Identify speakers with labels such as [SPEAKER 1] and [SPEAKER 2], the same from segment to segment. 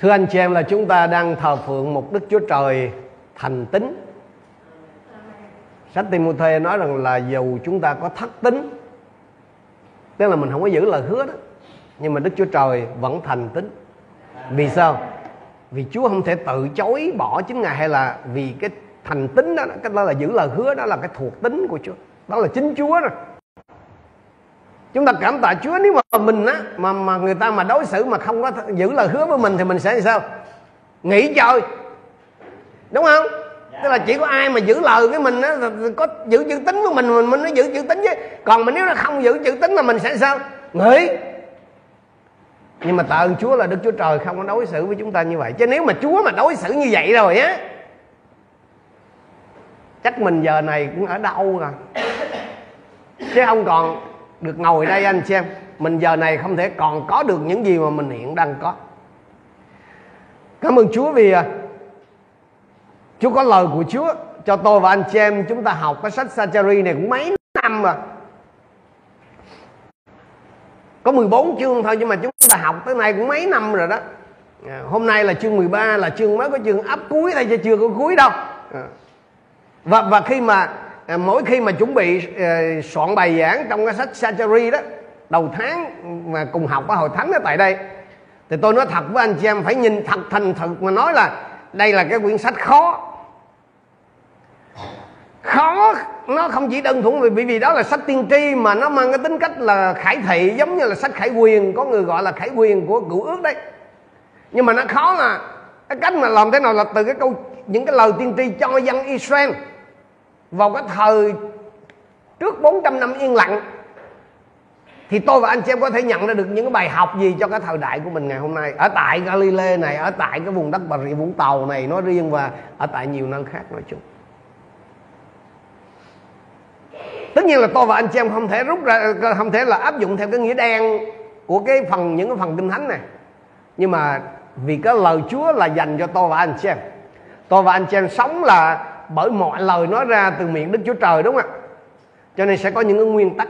[SPEAKER 1] Thưa anh chị em là chúng ta đang thờ phượng một Đức Chúa Trời thành tính. Sách Timothy nói rằng là dù chúng ta có thất tính, tức là mình không có giữ lời hứa đó, nhưng mà Đức Chúa Trời vẫn thành tính. Vì sao? Vì Chúa không thể tự chối bỏ chính Ngài hay là vì cái thành tính đó, cái đó là giữ lời hứa đó là cái thuộc tính của Chúa. Đó là chính Chúa rồi chúng ta cảm tạ Chúa, nếu mà mình á, mà mà người ta mà đối xử mà không có giữ lời hứa với mình thì mình sẽ làm sao? Nghỉ trời. Đúng không? Tức là chỉ có ai mà giữ lời với mình á có giữ chữ tính của mình mình mình mới giữ chữ tính chứ. Còn mà nếu nó không giữ chữ tính là mình sẽ sao? Nghỉ nhưng mà tạ ơn Chúa là Đức Chúa Trời không có đối xử với chúng ta như vậy. Chứ nếu mà Chúa mà đối xử như vậy rồi á, chắc mình giờ này cũng ở đâu rồi chứ không còn được ngồi đây anh xem. Mình giờ này không thể còn có được những gì mà mình hiện đang có. Cảm ơn chúa vì à, chúa có lời của chúa cho tôi và anh chị em chúng ta học cái sách Sachari này cũng mấy năm rồi. Có 14 chương thôi nhưng mà chúng ta học tới nay cũng mấy năm rồi đó. À, hôm nay là chương 13 là chương mới có chương ấp cuối thôi chứ chưa có cuối đâu. À. và và khi mà À, mỗi khi mà chuẩn bị uh, soạn bài giảng trong cái sách Sachari đó đầu tháng mà cùng học ở hội thánh ở tại đây thì tôi nói thật với anh chị em phải nhìn thật thành thực mà nói là đây là cái quyển sách khó. Khó nó không chỉ đơn thuần vì vì đó là sách tiên tri mà nó mang cái tính cách là khải thị giống như là sách khải quyền có người gọi là khải quyền của cựu ước đấy. Nhưng mà nó khó là cái cách mà làm thế nào là từ cái câu những cái lời tiên tri cho dân Israel vào cái thời trước 400 năm yên lặng, thì tôi và anh chị em có thể nhận ra được những cái bài học gì cho cái thời đại của mình ngày hôm nay. Ở tại Galilee này, ở tại cái vùng đất Bà Rịa Vũng Tàu này, nói riêng và ở tại nhiều nơi khác nói chung. Tất nhiên là tôi và anh chị em không thể rút ra, không thể là áp dụng theo cái nghĩa đen của cái phần, những cái phần kinh thánh này. Nhưng mà vì cái lời Chúa là dành cho tôi và anh chị em. Tôi và anh chị em sống là bởi mọi lời nói ra từ miệng Đức Chúa Trời đúng không ạ? Cho nên sẽ có những cái nguyên tắc,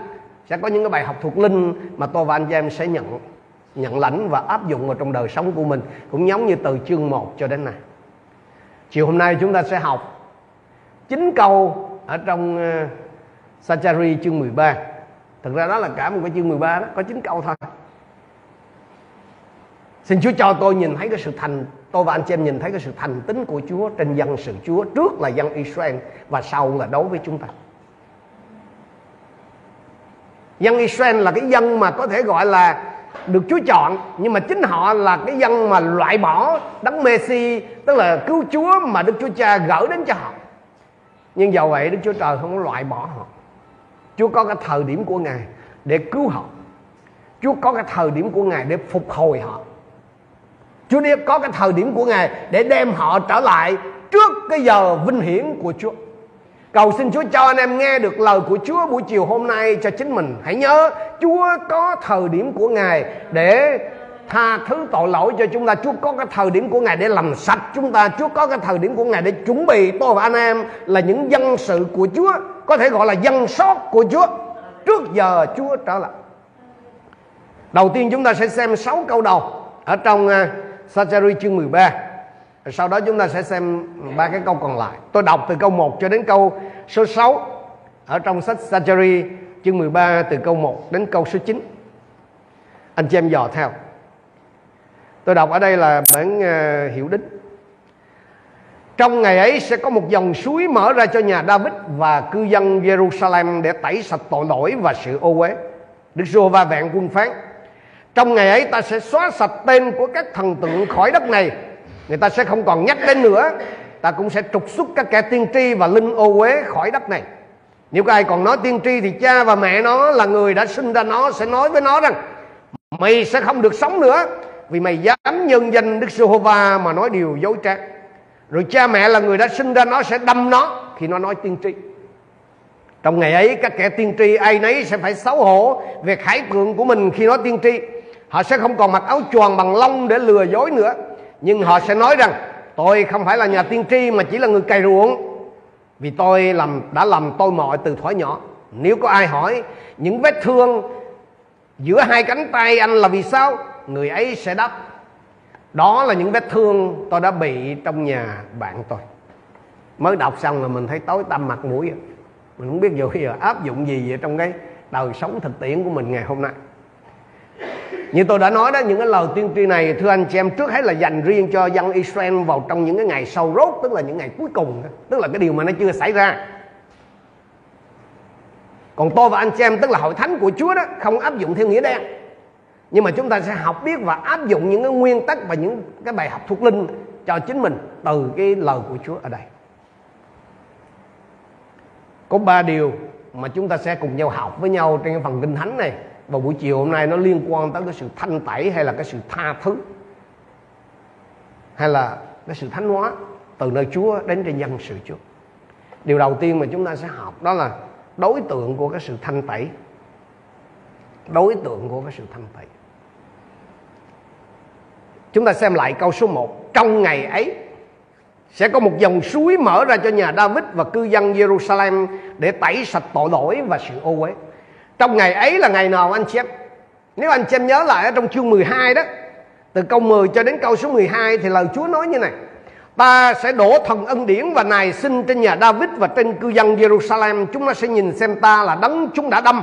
[SPEAKER 1] sẽ có những cái bài học thuộc linh mà tôi và anh chị em sẽ nhận nhận lãnh và áp dụng vào trong đời sống của mình cũng giống như từ chương 1 cho đến nay. Chiều hôm nay chúng ta sẽ học chín câu ở trong uh, Sachari chương 13. Thực ra đó là cả một cái chương 13 đó, có chín câu thôi. Xin Chúa cho tôi nhìn thấy cái sự thành Tôi và anh chị em nhìn thấy cái sự thành tín của Chúa Trên dân sự Chúa Trước là dân Israel Và sau là đối với chúng ta Dân Israel là cái dân mà có thể gọi là được Chúa chọn, nhưng mà chính họ là cái dân mà loại bỏ đấng Messi, tức là cứu Chúa mà Đức Chúa Cha gửi đến cho họ. Nhưng dầu vậy Đức Chúa Trời không có loại bỏ họ. Chúa có cái thời điểm của Ngài để cứu họ. Chúa có cái thời điểm của Ngài để phục hồi họ. Chúa Điệp có cái thời điểm của Ngài để đem họ trở lại trước cái giờ vinh hiển của Chúa. Cầu xin Chúa cho anh em nghe được lời của Chúa buổi chiều hôm nay cho chính mình. Hãy nhớ, Chúa có thời điểm của Ngài để tha thứ tội lỗi cho chúng ta. Chúa có cái thời điểm của Ngài để làm sạch chúng ta. Chúa có cái thời điểm của Ngài để chuẩn bị tôi và anh em là những dân sự của Chúa. Có thể gọi là dân sót của Chúa. Trước giờ Chúa trở lại. Đầu tiên chúng ta sẽ xem 6 câu đầu ở trong à, Sachari chương 13 Sau đó chúng ta sẽ xem ba cái câu còn lại. Tôi đọc từ câu 1 cho đến câu số 6 Ở trong sách Sachari chương 13 từ câu 1 đến câu số 9 Anh chị em dò theo. Tôi đọc ở đây là bản ờ, uh, hiệu đính. Trong ngày ấy sẽ có một dòng suối mở ra cho nhà David và cư dân Jerusalem để tẩy sạch tội lỗi và sự ô uế. Đức giê va vẹn quân phán trong ngày ấy, ta sẽ xóa sạch tên của các thần tượng khỏi đất này. Người ta sẽ không còn nhắc đến nữa. Ta cũng sẽ trục xuất các kẻ tiên tri và linh ô uế khỏi đất này. Nếu có ai còn nói tiên tri thì cha và mẹ nó là người đã sinh ra nó sẽ nói với nó rằng, mày sẽ không được sống nữa, vì mày dám nhân danh Đức Giê-hô-va mà nói điều dối trá. Rồi cha mẹ là người đã sinh ra nó sẽ đâm nó khi nó nói tiên tri. Trong ngày ấy, các kẻ tiên tri ai nấy sẽ phải xấu hổ về khải tượng của mình khi nói tiên tri. Họ sẽ không còn mặc áo choàng bằng lông để lừa dối nữa. Nhưng họ sẽ nói rằng, Tôi không phải là nhà tiên tri mà chỉ là người cày ruộng. Vì tôi làm, đã làm tôi mọi từ thuở nhỏ. Nếu có ai hỏi, những vết thương giữa hai cánh tay anh là vì sao? Người ấy sẽ đáp, đó là những vết thương tôi đã bị trong nhà bạn tôi. Mới đọc xong là mình thấy tối tăm mặt mũi. Mình không biết giờ giờ áp dụng gì vậy trong cái đời sống thực tiễn của mình ngày hôm nay như tôi đã nói đó, những cái lời tiên tri này, thưa anh chị em, trước hết là dành riêng cho dân Israel vào trong những cái ngày sâu rốt, tức là những ngày cuối cùng tức là cái điều mà nó chưa xảy ra. Còn tôi và anh chị em, tức là hội thánh của Chúa đó, không áp dụng theo nghĩa đen. Nhưng mà chúng ta sẽ học biết và áp dụng những cái nguyên tắc và những cái bài học thuộc linh cho chính mình từ cái lời của Chúa ở đây. Có ba điều mà chúng ta sẽ cùng nhau học với nhau trên cái phần kinh thánh này và buổi chiều hôm nay nó liên quan tới cái sự thanh tẩy hay là cái sự tha thứ? Hay là cái sự thánh hóa từ nơi Chúa đến trên dân sự Chúa điều đầu tiên mà chúng ta sẽ học đó là đối tượng của cái sự thanh tẩy. Đối tượng của cái sự thanh tẩy. Chúng ta xem lại câu số 1 trong ngày ấy, sẽ có một dòng suối mở ra cho nhà David và cư dân Jerusalem để tẩy sạch tội lỗi và sự ô uế. Trong ngày ấy là ngày nào anh chị em? Nếu anh chị em nhớ lại ở trong chương 12 đó, từ câu 10 cho đến câu số 12 thì lời Chúa nói như này: Ta sẽ đổ thần ân điển và nài sinh trên nhà David và trên cư dân Jerusalem. Chúng nó sẽ nhìn xem ta là đấng chúng đã đâm.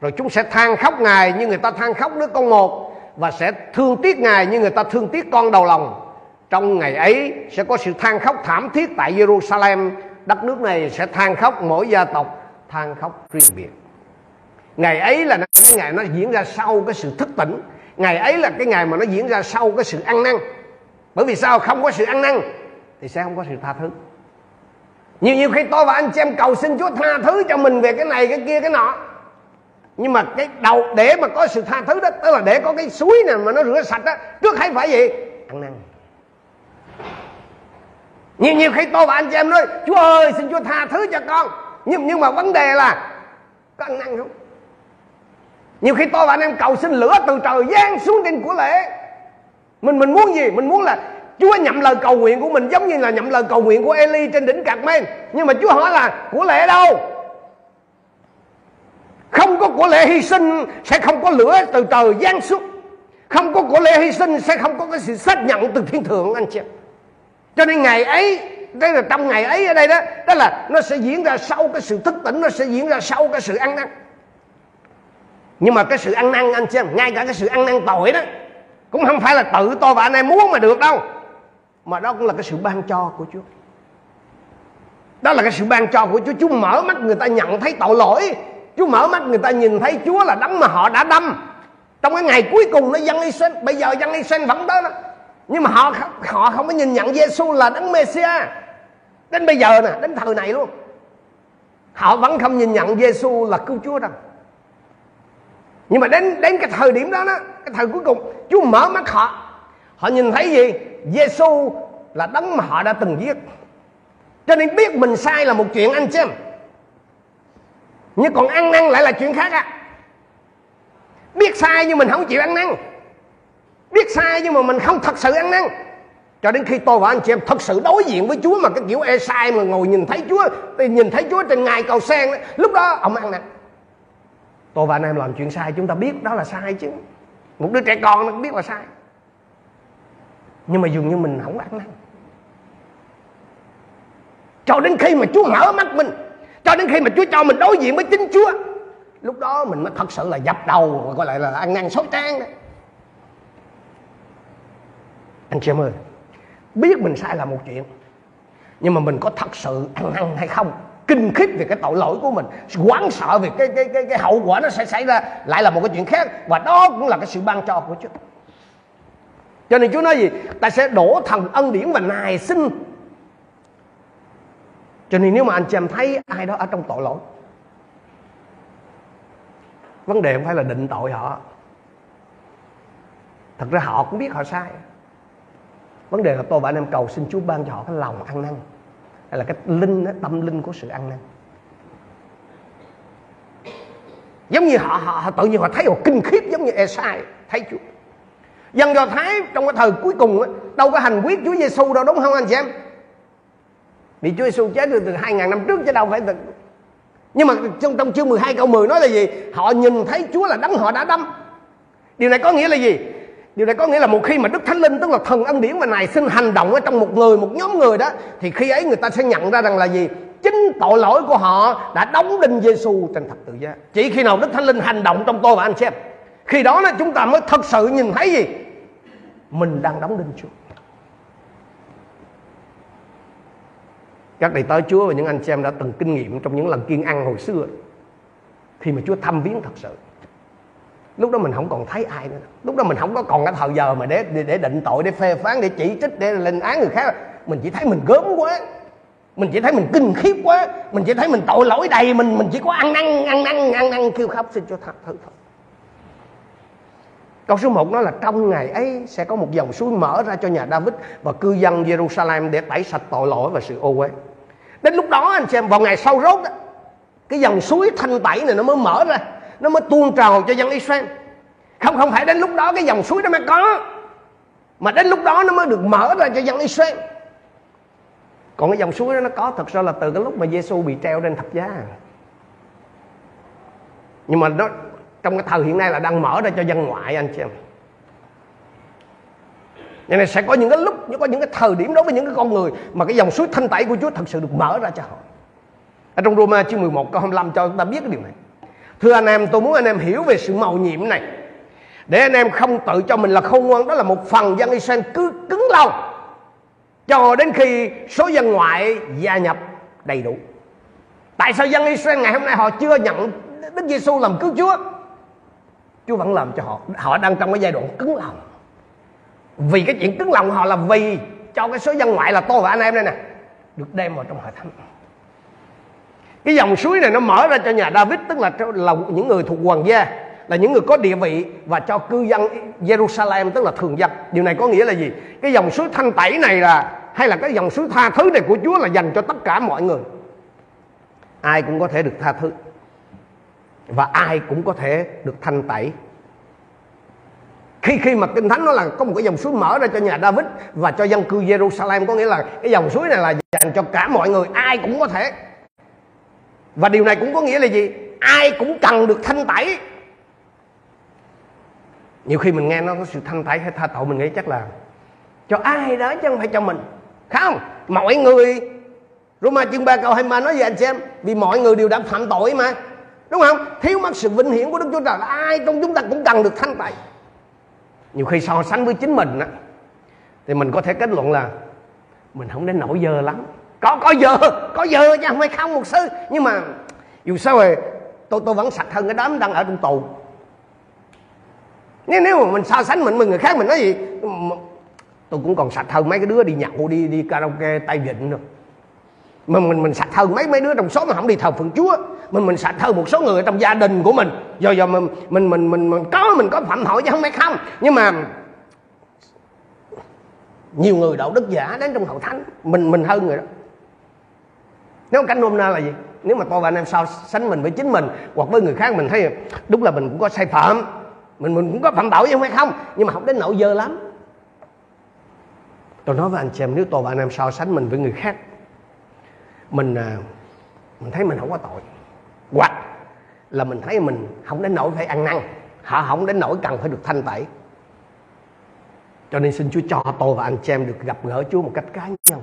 [SPEAKER 1] Rồi chúng sẽ than khóc Ngài như người ta than khóc đứa con một và sẽ thương tiếc Ngài như người ta thương tiếc con đầu lòng trong ngày ấy sẽ có sự than khóc thảm thiết tại Jerusalem đất nước này sẽ than khóc mỗi gia tộc than khóc riêng biệt ngày ấy là cái ngày nó diễn ra sau cái sự thức tỉnh. Ngày ấy là cái ngày mà nó diễn ra sau cái sự ăn năn. Bởi vì sao? Không có sự ăn năn thì sẽ không có sự tha thứ. Nhiều nhiều khi tôi và anh chị em cầu xin Chúa tha thứ cho mình về cái này, cái kia, cái nọ. Nhưng mà cái đầu, để mà có sự tha thứ đó, tức là để có cái suối này mà nó rửa sạch đó trước hay phải gì ăn năn. Nhiều nhiều khi tôi và anh chị em nói, chúa ơi, xin chúa tha thứ cho con. Nhưng nhưng mà vấn đề là có ăn năn không? Nhiều khi tôi và anh em cầu xin lửa từ trời giáng xuống trên của lễ. Mình mình muốn gì? Mình muốn là Chúa nhậm lời cầu nguyện của mình giống như là nhậm lời cầu nguyện của Eli trên đỉnh Cạc Men. Nhưng mà Chúa hỏi là, của lễ đâu? Không có của lễ hy sinh sẽ không có lửa từ trời giáng xuống. Không có của lễ hy sinh sẽ không có cái sự xác nhận từ thiên thượng, anh chị cho nên ngày ấy đây là trong ngày ấy ở đây đó đó là nó sẽ diễn ra sau cái sự thức tỉnh, nó sẽ diễn ra sau cái sự ăn năn nhưng mà cái sự ăn năn, anh xem, ngay cả cái sự ăn năn tội đó, cũng không phải là tự tôi và anh em muốn mà được đâu. Mà đó cũng là cái sự ban cho của Chúa. Đó là cái sự ban cho của Chúa. Chúa mở mắt người ta nhận thấy tội lỗi. Chúa mở mắt người ta nhìn thấy Chúa là đấng mà họ đã đâm. Trong cái ngày cuối cùng nó dân Israel, bây giờ dân Israel vẫn đó đó. Nhưng mà họ họ không có nhìn nhận Giêsu là đấng Messiah đến bây giờ nè, đến thời này luôn, họ vẫn không nhìn nhận Giêsu là cứu Chúa đâu nhưng mà đến đến cái thời điểm đó đó, cái thời cuối cùng, Chúa mở mắt họ. Họ nhìn thấy gì? Giêsu là đấng mà họ đã từng giết. Cho nên biết mình sai là một chuyện anh xem. Nhưng còn ăn năn lại là chuyện khác á biết sai nhưng mình không chịu ăn năn. Biết sai nhưng mà mình không thật sự ăn năn. Cho đến khi tôi và anh chị em thật sự đối diện với Chúa mà cái kiểu e sai mà ngồi nhìn thấy Chúa thì nhìn thấy Chúa trên ngài cầu sen lúc đó ông ăn năn tôi và anh em làm chuyện sai, chúng ta biết đó là sai chứ. Một đứa trẻ con nó cũng biết là sai. Nhưng mà dường như mình không ăn năn. Cho đến khi mà Chúa mở mắt mình, cho đến khi mà Chúa cho mình đối diện với chính Chúa, lúc đó mình mới thật sự là dập đầu, gọi lại là ăn năn xấu trang đấy anh chị em ơi, biết mình sai là một chuyện, nhưng mà mình có thật sự ăn năn hay không? Kinh khiếp về cái tội lỗi của mình quán sợ về cái cái cái cái hậu quả nó sẽ xảy ra, lại là một cái chuyện khác, và đó cũng là cái sự ban cho của Chúa. Cho nên Chúa nói gì? Ta sẽ đổ thần ân điển và nài sinh cho nên nếu mà anh chị em thấy ai đó ở trong tội lỗi, vấn đề không phải là định tội họ. Thật ra họ cũng biết họ sai. Vấn đề là tôi và anh em cầu xin Chúa ban cho họ cái lòng ăn năn hay là cái linh đó, tâm linh của sự ăn năn. Giống như họ họ, họ tự nhiên họ thấy họ kinh khiếp giống như Esai thấy Chúa. Dân do thái trong cái thời cuối cùng đâu có hành quyết Chúa Giêsu đâu đúng không anh chị em? Vì Chúa Giêsu chết từ, từ 2.000 năm trước chứ đâu phải từ nhưng mà trong, trong chương 12 câu 10 nói là gì? Họ nhìn thấy Chúa là đấng họ đã đâm. Điều này có nghĩa là gì? Điều này có nghĩa là một khi mà đức thánh linh, tức là thần ân điển mà này xin hành động ở trong một người, một nhóm người đó, thì khi ấy người ta sẽ nhận ra rằng là gì? Chính tội lỗi của họ đã đóng đinh Giêsu trên thập tự giá. Chỉ khi nào đức thánh linh hành động trong tôi và anh xem, khi đó là chúng ta mới thật sự nhìn thấy gì? Mình đang đóng đinh Chúa. Các đầy tớ Chúa và những anh chị em đã từng kinh nghiệm trong những lần kiên ăn hồi xưa khi mà Chúa thăm viếng thật sự lúc đó mình không còn thấy ai nữa. Lúc đó mình không có còn cái thời giờ mà để để, để định tội để phê phán để chỉ trích để lên án người khác. Mình chỉ thấy mình gớm quá. Mình chỉ thấy mình kinh khiếp quá. Mình chỉ thấy mình tội lỗi đầy mình. Mình chỉ có ăn năn ăn năn ăn năn kêu khóc xin cho thật thứ thôi. Câu số 1 nói là trong ngày ấy sẽ có một dòng suối mở ra cho nhà David và cư dân Jerusalem để tẩy sạch tội lỗi và sự ô uế. Đến lúc đó anh xem vào ngày sau rốt đó, cái dòng suối thanh tẩy này nó mới mở ra, nó mới tuôn trào cho dân Israel. Không không phải đến lúc đó cái dòng suối đó mới có, mà đến lúc đó nó mới được mở ra cho dân Israel. Còn cái dòng suối đó nó có thật ra là từ cái lúc mà Giêsu bị treo trên thập giá. Nhưng mà nó trong cái thời hiện nay là đang mở ra cho dân ngoại anh chị em Nên này sẽ có những cái lúc có những cái thời điểm đối với những cái con người mà cái dòng suối thanh tẩy của Chúa thật sự được mở ra cho họ. Ở trong Roma chương 11 câu 25 cho chúng ta biết cái điều này. Thưa anh em, tôi muốn anh em hiểu về sự màu nhiệm này. Để anh em không tự cho mình là khôn ngoan đó là một phần dân Israel cứ cứng lòng cho đến khi số dân ngoại gia nhập đầy đủ. Tại sao dân Israel ngày hôm nay họ chưa nhận Đức Giêsu làm cứu Chúa? Chúa vẫn làm cho họ họ đang trong cái giai đoạn cứng lòng vì cái chuyện cứng lòng họ là vì cho cái số dân ngoại là tôi và anh em đây nè được đem vào trong hội thánh cái dòng suối này nó mở ra cho nhà David tức là, là những người thuộc hoàng gia là những người có địa vị và cho cư dân Jerusalem tức là thường dân. Điều này có nghĩa là gì? Cái dòng suối thanh tẩy này là hay là cái dòng suối tha thứ này của Chúa là dành cho tất cả mọi người. Ai cũng có thể được tha thứ. Và ai cũng có thể được thanh tẩy. Khi khi mà kinh thánh nó là có một cái dòng suối mở ra cho nhà David và cho dân cư Jerusalem có nghĩa là cái dòng suối này là dành cho cả mọi người. Ai cũng có thể và điều này cũng có nghĩa là gì? Ai cũng cần được thanh tẩy. Nhiều khi mình nghe nó có sự thanh tẩy hay tha tội, mình nghĩ chắc là cho ai đó chứ không phải cho mình. Không? Mọi người, Roma chương 3 câu 23 nói gì anh xem vì mọi người đều đã phạm tội mà. Đúng không? Thiếu mất sự vinh hiển của đức chúa trời là ai trong chúng ta cũng cần được thanh tẩy. Nhiều khi so sánh với chính mình á, thì mình có thể kết luận là mình không đến nổi dơ lắm có có dơ có giờ chứ không phải không một sư. Nhưng mà dù sao rồi tôi tôi vẫn sạch hơn cái đám đang ở trong tù. Nếu nếu mà mình so sánh mình với người khác mình nói gì? Tôi cũng còn sạch hơn mấy cái đứa đi nhậu đi đi karaoke tay vịnh rồi mà mình mình sạch hơn mấy mấy đứa trong số mà không đi thờ phượng chúa. Mình mình sạch hơn một số người trong gia đình của mình. Rồi giờ mình mình mình mình, mình có mình có phạm tội chứ không phải không. Nhưng mà nhiều người đạo đức giả đến trong hậu thánh. Mình mình hơn người đó nếu cách nôm na là gì? Nếu mà tôi và anh em so sánh mình với chính mình hoặc với người khác, mình thấy đúng là mình cũng có sai phạm, mình mình cũng có phạm bảo chứ không hay không? Nhưng mà không đến nỗi dơ lắm. Tôi nói với anh chị em, nếu tôi và anh em so sánh mình với người khác, mình à, mình thấy mình không có tội. Hoặc là mình thấy mình không đến nỗi phải ăn năn họ không đến nỗi cần phải được thanh tẩy. Cho nên xin Chúa cho tôi và anh chị em được gặp gỡ Chúa một cách cá nhân.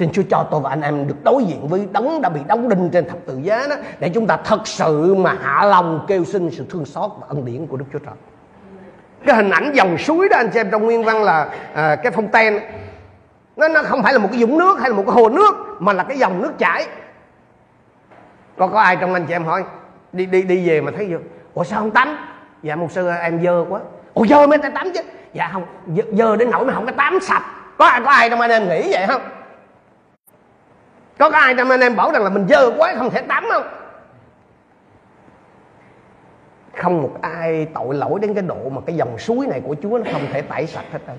[SPEAKER 1] Xin Chúa cho tôi và anh em được đối diện với đấng đã bị đóng đinh trên thập tự giá đó Để chúng ta thật sự mà hạ lòng kêu xin sự thương xót và ân điển của Đức Chúa Trời. Cái hình ảnh dòng suối đó anh chị em trong nguyên văn là à, cái phong ten nó, nó không phải là một cái dũng nước hay là một cái hồ nước Mà là cái dòng nước chảy. Có có ai trong anh chị em hỏi đi đi đi về mà thấy chưa ủa sao không tắm? Dạ một sư em dơ quá. Ủa dơ mới ta tắm chứ? Dạ không dơ, dơ đến nỗi mà không có tắm sạch. Có ai có ai trong anh em nghĩ vậy không? Có ai trong anh em bảo rằng là mình dơ quá, không thể tắm không? Không một ai tội lỗi đến cái độ mà cái dòng suối này của Chúa nó không thể tẩy sạch hết đâu.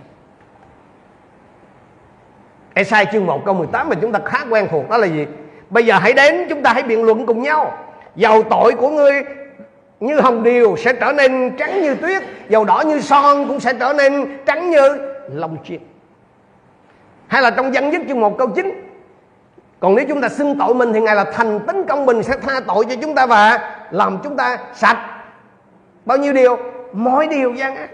[SPEAKER 1] Esai chương 1 câu 18 mà chúng ta khá quen thuộc đó là gì? Bây giờ hãy đến, chúng ta hãy biện luận cùng nhau. Dầu tội của ngươi như hồng điều sẽ trở nên trắng như tuyết, Dầu đỏ như son cũng sẽ trở nên trắng như lông chiên Hay là trong dân dứt chương một câu 9 còn nếu chúng ta xưng tội mình Thì Ngài là thành tính công bình sẽ tha tội cho chúng ta Và làm chúng ta sạch. Bao nhiêu điều? Mọi điều gian ác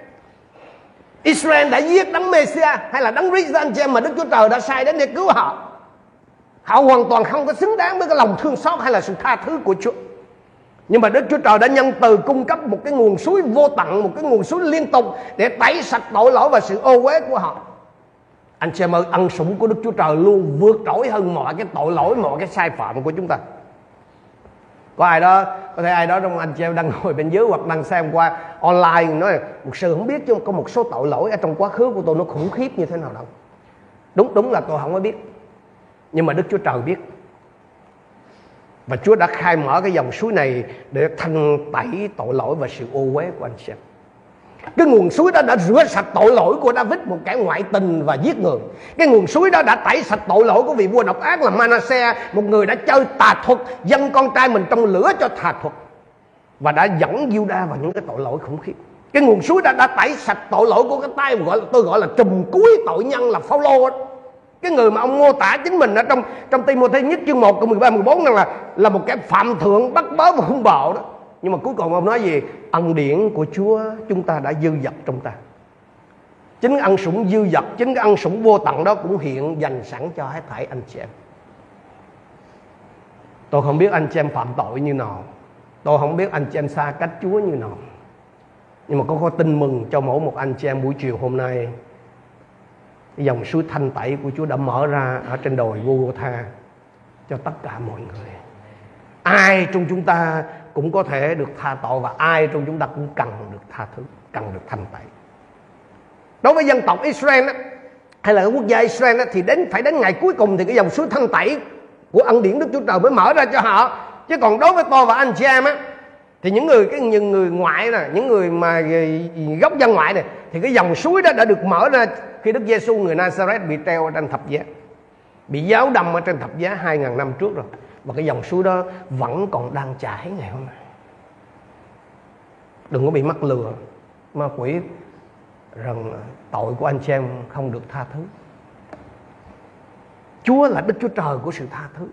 [SPEAKER 1] Israel đã giết đấng Messiah hay là đấng Christ anh chị em mà Đức Chúa Trời đã sai đến để cứu họ. Họ hoàn toàn không có xứng đáng với cái lòng thương xót hay là sự tha thứ của Chúa. Nhưng mà Đức Chúa Trời đã nhân từ cung cấp một cái nguồn suối vô tận, một cái nguồn suối liên tục để tẩy sạch tội lỗi và sự ô uế của họ anh xem ơn ơi ân sủng của Đức Chúa Trời luôn vượt trội hơn mọi cái tội lỗi, mọi cái sai phạm của chúng ta. Có ai đó, có thể ai đó trong anh chị em đang ngồi bên dưới hoặc đang xem qua online nói một sự không biết chứ, có một số tội lỗi ở trong quá khứ của tôi nó khủng khiếp như thế nào đâu. Đúng đúng là tôi không có biết. Nhưng mà Đức Chúa Trời biết. Và Chúa đã khai mở cái dòng suối này để thanh tẩy tội lỗi và sự ô uế của anh chị em cái nguồn suối đó đã rửa sạch tội lỗi của David một kẻ ngoại tình và giết người. Cái nguồn suối đó đã tẩy sạch tội lỗi của vị vua độc ác là Manasseh, một người đã chơi tà thuật, dâng con trai mình trong lửa cho tà thuật và đã dẫn Juda vào những cái tội lỗi khủng khiếp. Cái nguồn suối đã đã tẩy sạch tội lỗi của cái tay gọi là, tôi gọi là trùm cuối tội nhân là Phaolô cái người mà ông mô tả chính mình ở trong trong Timothy nhất chương 1 câu 13 14 rằng là là một cái phạm thượng, bắt bớ và hung bạo đó nhưng mà cuối cùng ông nói gì? Ân điển của Chúa, chúng ta đã dư dật trong ta. Chính ăn sủng dư dật, chính cái ăn sủng vô tận đó cũng hiện dành sẵn cho hết thảy anh chị em. Tôi không biết anh chị em phạm tội như nào. Tôi không biết anh chị em xa cách Chúa như nào. Nhưng mà có có tin mừng cho mỗi một anh chị em buổi chiều hôm nay dòng suối thanh tẩy của Chúa đã mở ra ở trên đồi Golgotha cho tất cả mọi người. Ai trong chúng ta cũng có thể được tha tội và ai trong chúng ta cũng cần được tha thứ cần được thanh tẩy đối với dân tộc Israel đó, hay là quốc gia Israel đó, thì đến phải đến ngày cuối cùng thì cái dòng suối thanh tẩy của ân điển Đức Chúa Trời mới mở ra cho họ. Chứ còn đối với tôi và anh chị em á thì những người cái những người ngoại nè những người mà gốc dân ngoại này thì cái dòng suối đó đã được mở ra khi Đức Giêsu người Nazareth bị treo ở trên thập giá bị giáo đâm ở trên thập giá hai ngàn năm trước rồi và cái dòng suối đó vẫn còn đang chảy ngày hôm nay. Đừng có bị mắc lừa. Ma quỷ rằng tội của anh chị em không được tha thứ. Chúa là Đức Chúa Trời của sự tha thứ.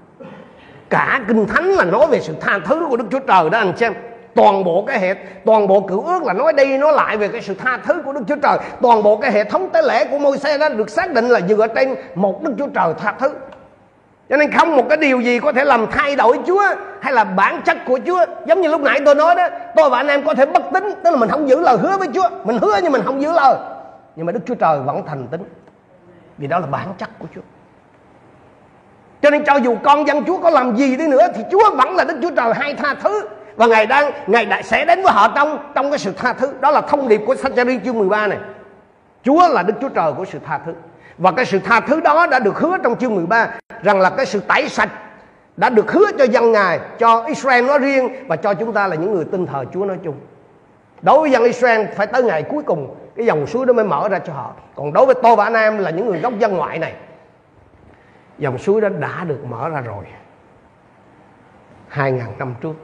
[SPEAKER 1] Cả Kinh Thánh là nói về sự tha thứ của Đức Chúa Trời đó, anh chị em. Toàn bộ cái hệ, toàn bộ cựu ước là nói đi, nói lại về cái sự tha thứ của Đức Chúa Trời. Toàn bộ cái hệ thống tế lễ của môi xe đó được xác định là dựa trên một Đức Chúa Trời tha thứ cho nên không một cái điều gì có thể làm thay đổi Chúa hay là bản chất của Chúa. Giống như lúc nãy tôi nói đó, tôi và anh em có thể bất tín, tức là mình không giữ lời hứa với Chúa. Mình hứa nhưng mình không giữ lời. Nhưng mà Đức Chúa Trời vẫn thành tín. Vì đó là bản chất của Chúa. Cho nên cho dù con dân Chúa có làm gì đi nữa, thì Chúa vẫn là Đức Chúa Trời hay tha thứ. Và ngài đang, ngài đã sẽ đến với họ trong trong cái sự tha thứ. Đó là thông điệp của Sa-cha-ri chương 13 này. Chúa là Đức Chúa Trời của sự tha thứ và cái sự tha thứ đó đã được hứa trong chương 13 rằng là cái sự tẩy sạch đã được hứa cho dân Ngài, cho Israel nói riêng và cho chúng ta là những người tin thờ Chúa nói chung. Đối với dân Israel phải tới ngày cuối cùng cái dòng suối đó mới mở ra cho họ. Còn đối với tôi và anh em là những người gốc dân ngoại này dòng suối đó đã được mở ra rồi. Hai ngàn năm trước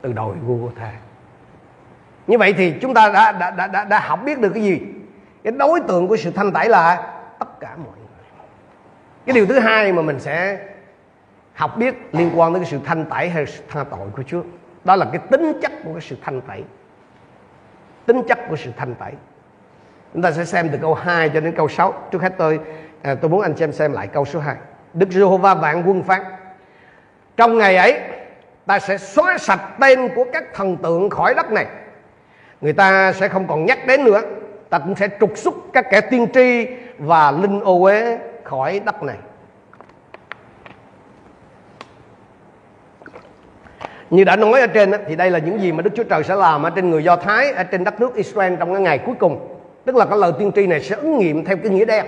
[SPEAKER 1] từ đồi Golgotha. Như vậy thì chúng ta đã, đã, đã, đã, đã học biết được cái gì? Cái đối tượng của sự thanh tẩy là tất cả mọi người. Cái điều thứ hai mà mình sẽ học biết liên quan đến cái sự thanh tẩy hay sự tha tội của Chúa đó là cái tính chất của cái sự thanh tẩy. Tính chất của sự thanh tẩy. Chúng ta sẽ xem từ câu 2 cho đến câu 6 trước hết tôi à, tôi muốn anh xem xem lại câu số 2 Đức Giê-hô-va vạn quân phán trong ngày ấy ta sẽ xóa sạch tên của các thần tượng khỏi đất này. Người ta sẽ không còn nhắc đến nữa. Ta cũng sẽ trục xuất các kẻ tiên tri và linh ô uế khỏi đất này Như đã nói ở trên thì đây là những gì mà Đức Chúa Trời sẽ làm ở trên người Do Thái ở trên đất nước Israel trong cái ngày cuối cùng. Tức là cái lời tiên tri này sẽ ứng nghiệm theo cái nghĩa đen.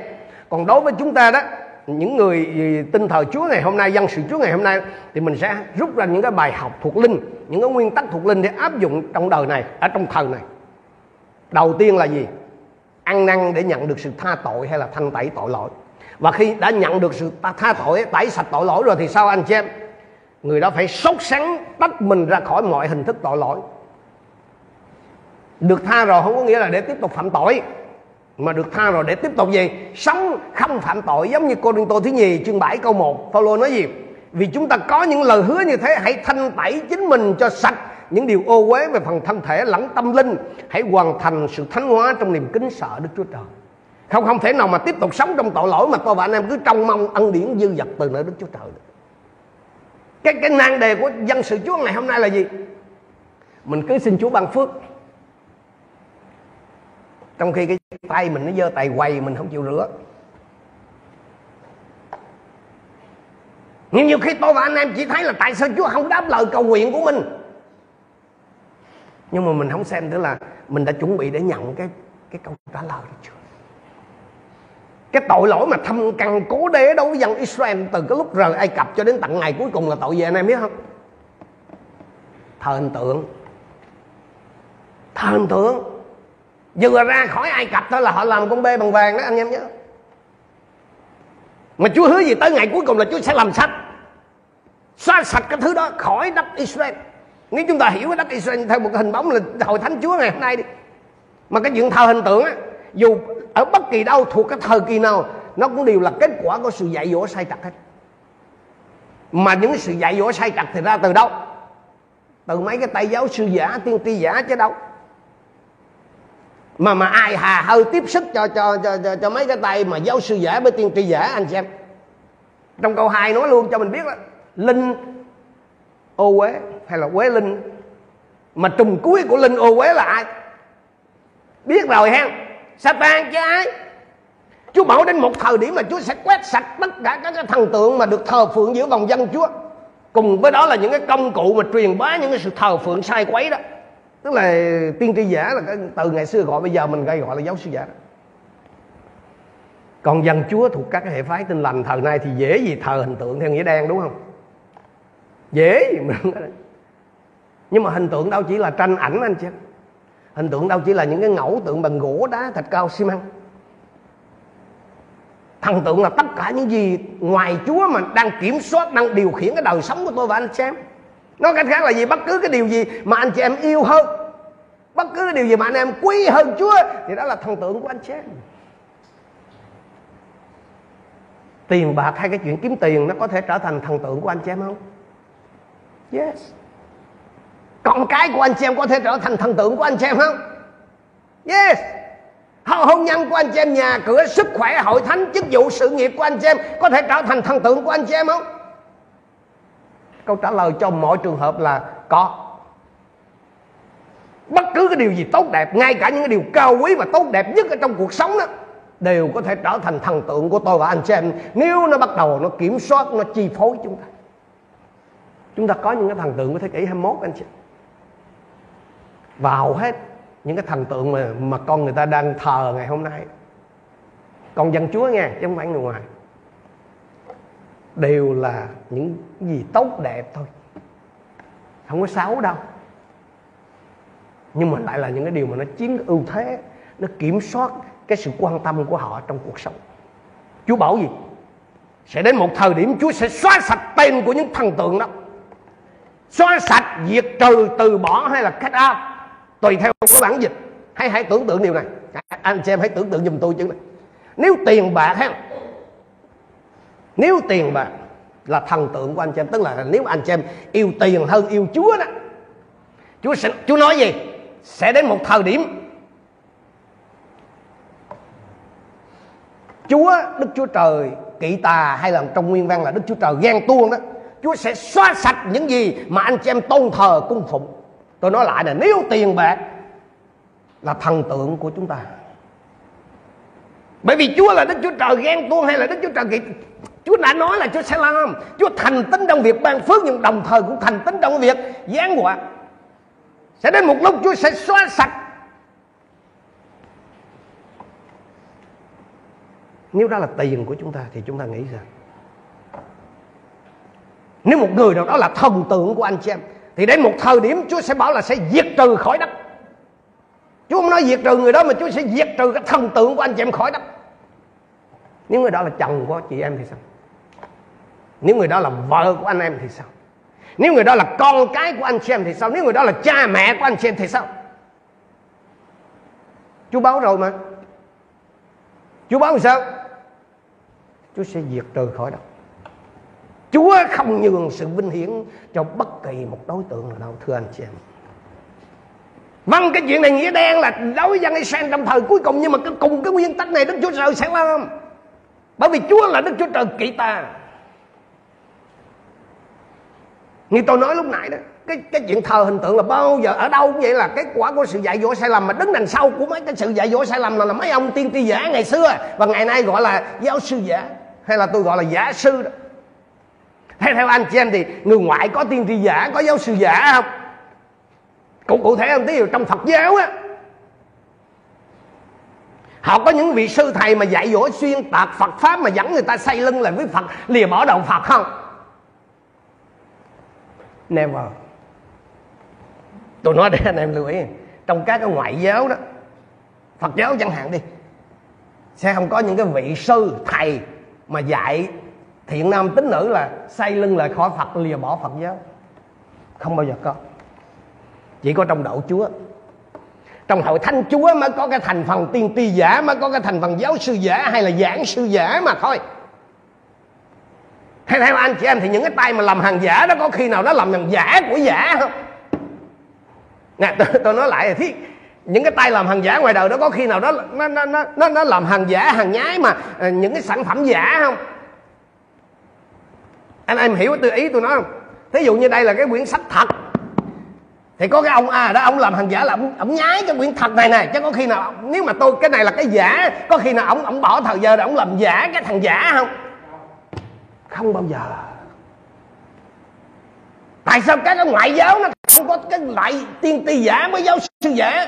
[SPEAKER 1] Còn đối với chúng ta đó, những người tin thờ Chúa ngày hôm nay, dân sự Chúa ngày hôm nay thì mình sẽ rút ra những cái bài học thuộc linh, những cái nguyên tắc thuộc linh để áp dụng trong đời này, ở trong thời này. Đầu tiên là gì? Ăn năn để nhận được sự tha tội hay là thanh tẩy tội lỗi. Và khi đã nhận được sự tha tội, tẩy sạch tội lỗi rồi thì sao anh chị em? người đó phải sốt sắng tách mình ra khỏi mọi hình thức tội lỗi được tha rồi không có nghĩa là để tiếp tục phạm tội mà được tha rồi để tiếp tục gì sống không phạm tội giống như cô Đinh Tô thứ nhì chương 7 câu 1 Phaolô nói gì vì chúng ta có những lời hứa như thế hãy thanh tẩy chính mình cho sạch những điều ô uế về phần thân thể, lẫn tâm linh, hãy hoàn thành sự thánh hóa trong niềm kính sợ Đức Chúa Trời không không thể nào mà tiếp tục sống trong tội lỗi mà tôi và anh em cứ trông mong ân điển dư dật từ nơi Đức Chúa Trời được. Cái cái nan đề của dân sự Chúa ngày hôm nay là gì? Mình cứ xin Chúa ban phước. Trong khi cái tay mình nó dơ tay quầy mình không chịu rửa. Nhưng nhiều khi tôi và anh em chỉ thấy là tại sao Chúa không đáp lời cầu nguyện của mình nhưng mà mình không xem nữa là mình đã chuẩn bị để nhận cái cái câu trả lời đó chưa cái tội lỗi mà thâm căn cố đế đối với dân Israel từ cái lúc rời Ai Cập cho đến tận ngày cuối cùng là tội gì anh em biết không? Thờ hình tượng. Thờ hình tượng. Vừa ra khỏi Ai Cập thôi là họ làm con bê bằng vàng đó, anh em nhớ. Mà Chúa hứa gì tới ngày cuối cùng là Chúa sẽ làm sạch Xóa sạch cái thứ đó khỏi đất Israel nếu chúng ta hiểu cái đất Israel theo một cái hình bóng là hội thánh Chúa ngày hôm nay đi. Mà cái chuyện thờ hình tượng á Dù ở bất kỳ đâu thuộc cái thời kỳ nào Nó cũng đều là kết quả của sự dạy dỗ sai trật hết. Mà những sự dạy dỗ sai trật thì ra từ đâu? Từ mấy cái tay giáo sư giả, tiên tri giả chứ đâu. Mà mà ai hà hơi tiếp sức cho cho cho cho, cho mấy cái tay mà giáo sư giả với tiên tri giả anh xem. Trong câu 2 nói luôn cho mình biết đó linh ô quế hay là quế linh? Mà trùng cuối của linh ô quế là ai? Biết rồi ha Satan chứ ai? Chúa bảo đến một thời điểm mà Chúa sẽ quét sạch tất cả các cái thần tượng mà được thờ phượng giữa vòng dân Chúa. Cùng với đó là những cái công cụ mà truyền bá những cái sự thờ phượng sai quấy đó. Tức là tiên tri giả là cái từ ngày xưa gọi, bây giờ mình gây gọi là giáo sư giả đó. còn dân chúa thuộc các cái hệ phái tinh lành, thời nay thì dễ gì thờ hình tượng theo nghĩa đen, đúng không? Dễ nhưng mà hình tượng đâu chỉ là tranh ảnh anh chị hình tượng đâu chỉ là những cái ngẫu tượng bằng gỗ đá thạch cao xi măng. Thần tượng là tất cả những gì ngoài chúa mà đang kiểm soát, đang điều khiển cái đời sống của tôi và anh xem nói cách khác là gì? Bất cứ cái điều gì mà anh chị em yêu hơn, bất cứ cái điều gì mà anh em quý hơn chúa, thì đó là thần tượng của anh chị em. Tiền bạc hay cái chuyện kiếm tiền nó có thể trở thành thần tượng của anh chị em không? Yes. Con cái của anh chị em có thể trở thành thần tượng của anh chị em không? Yes. Hôn nhân của anh chị em, nhà cửa, sức khỏe, hội thánh, chức vụ, sự nghiệp của anh chị em có thể trở thành thần tượng của anh chị em không? Câu trả lời cho mọi trường hợp là có. Bất cứ cái điều gì tốt đẹp, ngay cả những cái điều cao quý và tốt đẹp nhất ở trong cuộc sống đó đều có thể trở thành thần tượng của tôi và anh chị em. Nếu nó bắt đầu nó kiểm soát, nó chi phối chúng ta chúng ta có những cái thần tượng của thế kỷ 21 anh chị. Và hầu hết những cái thần tượng mà mà con người ta đang thờ ngày hôm nay. Con dân chúa nghe, chứ không phải người ngoài. Đều là những gì tốt đẹp thôi. Không có xấu đâu. Nhưng mà lại là những cái điều mà nó chiếm ưu thế, nó kiểm soát cái sự quan tâm của họ trong cuộc sống. Chúa bảo gì? Sẽ đến một thời điểm chúa sẽ xóa sạch tên của những thần tượng đó xóa sạch diệt trừ từ bỏ hay là cách out tùy theo cái bản dịch. Hãy hãy tưởng tượng điều này. Anh em hãy tưởng tượng giùm tôi chữ này nếu tiền bạc ha nếu tiền bạc là thần tượng của anh chị em tức là nếu anh chị em yêu tiền hơn yêu Chúa đó Chúa sẽ, Chúa nói gì? Sẽ đến một thời điểm Chúa Đức Chúa Trời kỵ tà hay là trong nguyên văn là Đức Chúa Trời ghen tuông đó Chúa sẽ xóa sạch những gì mà anh chị em tôn thờ cung phụng. Tôi nói lại là nếu tiền bạc là thần tượng của chúng ta, bởi vì Chúa là Đức Chúa Trời ghen tuông hay là Đức Chúa Trời kỳ Chúa đã nói là Chúa sẽ làm Chúa thành tính trong việc ban phước, Nhưng đồng thời cũng thành tính trong việc giáng họa. Sẽ đến một lúc Chúa sẽ xóa sạch. Nếu đó là tiền của chúng ta Thì chúng ta nghĩ rằng nếu một người nào đó là thần tượng của anh chị em, Thì đến một thời điểm Chúa sẽ bảo là sẽ diệt trừ khỏi đất. Chúa không nói diệt trừ người đó, Mà Chúa sẽ diệt trừ cái thần tượng của anh chị em khỏi đất. Nếu người đó là chồng của chị em thì sao? Nếu người đó là vợ của anh em thì sao? Nếu người đó là con cái của anh chị em thì sao? Nếu người đó là cha mẹ của anh chị em thì sao? Chú báo rồi mà. Chú báo làm sao? Chúa sẽ diệt trừ khỏi đất chúa không nhường sự vinh hiển cho bất kỳ một đối tượng nào đâu thưa anh chị em. Vâng cái chuyện này nghĩa đen là đối với dân Israel trong thời cuối cùng nhưng mà cái cùng cái nguyên tắc này Đức Chúa Trời sẽ làm. Bởi vì Chúa là Đức Chúa Trời kỵ ta. Như tôi nói lúc nãy đó cái cái chuyện thờ hình tượng là bao giờ ở đâu cũng vậy là kết quả của sự dạy dỗ sai lầm. Mà đứng đằng sau của mấy cái sự dạy dỗ sai lầm là, là mấy ông tiên tri giả ngày xưa và ngày nay gọi là giáo sư giả hay là tôi gọi là giả sư đó theo theo anh chị em thì người ngoại có tiên tri giả, có giáo sư giả không? Cũng cụ thể hơn tí trong Phật giáo á, họ có những vị sư thầy mà dạy dỗ xuyên tạc Phật pháp mà dẫn người ta xây lưng lại với Phật, lìa bỏ đạo Phật không? Never. Tôi nói để anh em lưu ý, trong các cái ngoại giáo đó, phật giáo chẳng hạn đi, sẽ không có những cái vị sư thầy mà dạy thiện nam tín nữ là xây lưng lại khỏi phật lìa bỏ phật giáo. Không bao giờ có. Chỉ có trong đạo chúa. Trong hội thánh chúa mới có cái thành phần tiên tri giả mới có cái thành phần giáo sư giả hay là giảng sư giả mà thôi. Hay theo anh chị em thì những cái tay mà làm hàng giả đó có khi nào nó làm hàng giả của giả không? Nè tôi, tôi nói lại thì những cái tay làm hàng giả ngoài đời đó có khi nào đó nó nó nó nó, nó làm hàng giả hàng nhái mà ờ, những cái sản phẩm giả không? Anh em hiểu từ ý tôi nói không? Thí dụ như đây là cái quyển sách thật. Thì có cái ông à đó ông làm hàng giả là ông, ông nhái cái quyển thật này này. Chứ có khi nào nếu mà tôi cái này là cái giả có khi nào ông ông bỏ thời giờ để ông làm giả cái thằng giả không? Không bao giờ. Tại sao các cái ngoại giáo nó không có cái loại tiên tri giả với giáo sư giả?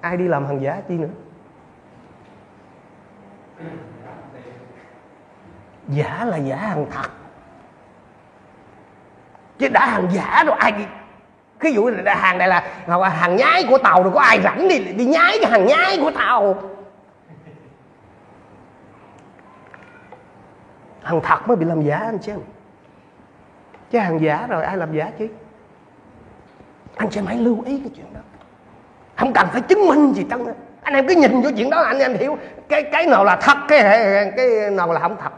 [SPEAKER 1] Ai đi làm hàng giả chi nữa? Giả là giả hàng thật. Chứ đã hàng giả rồi, ai cái ví dụ là hàng này là hàng nhái của tàu rồi, có ai rảnh đi đi nhái cái hàng nhái của tàu? Hàng thật mới bị làm giả anh chứ chứ hàng giả rồi, ai làm giả chứ? Anh sẽ hãy lưu ý cái chuyện đó. Không cần phải chứng minh gì trơn anh em cứ nhìn vô chuyện đó, anh em hiểu cái cái nào là thật cái cái nào là không thật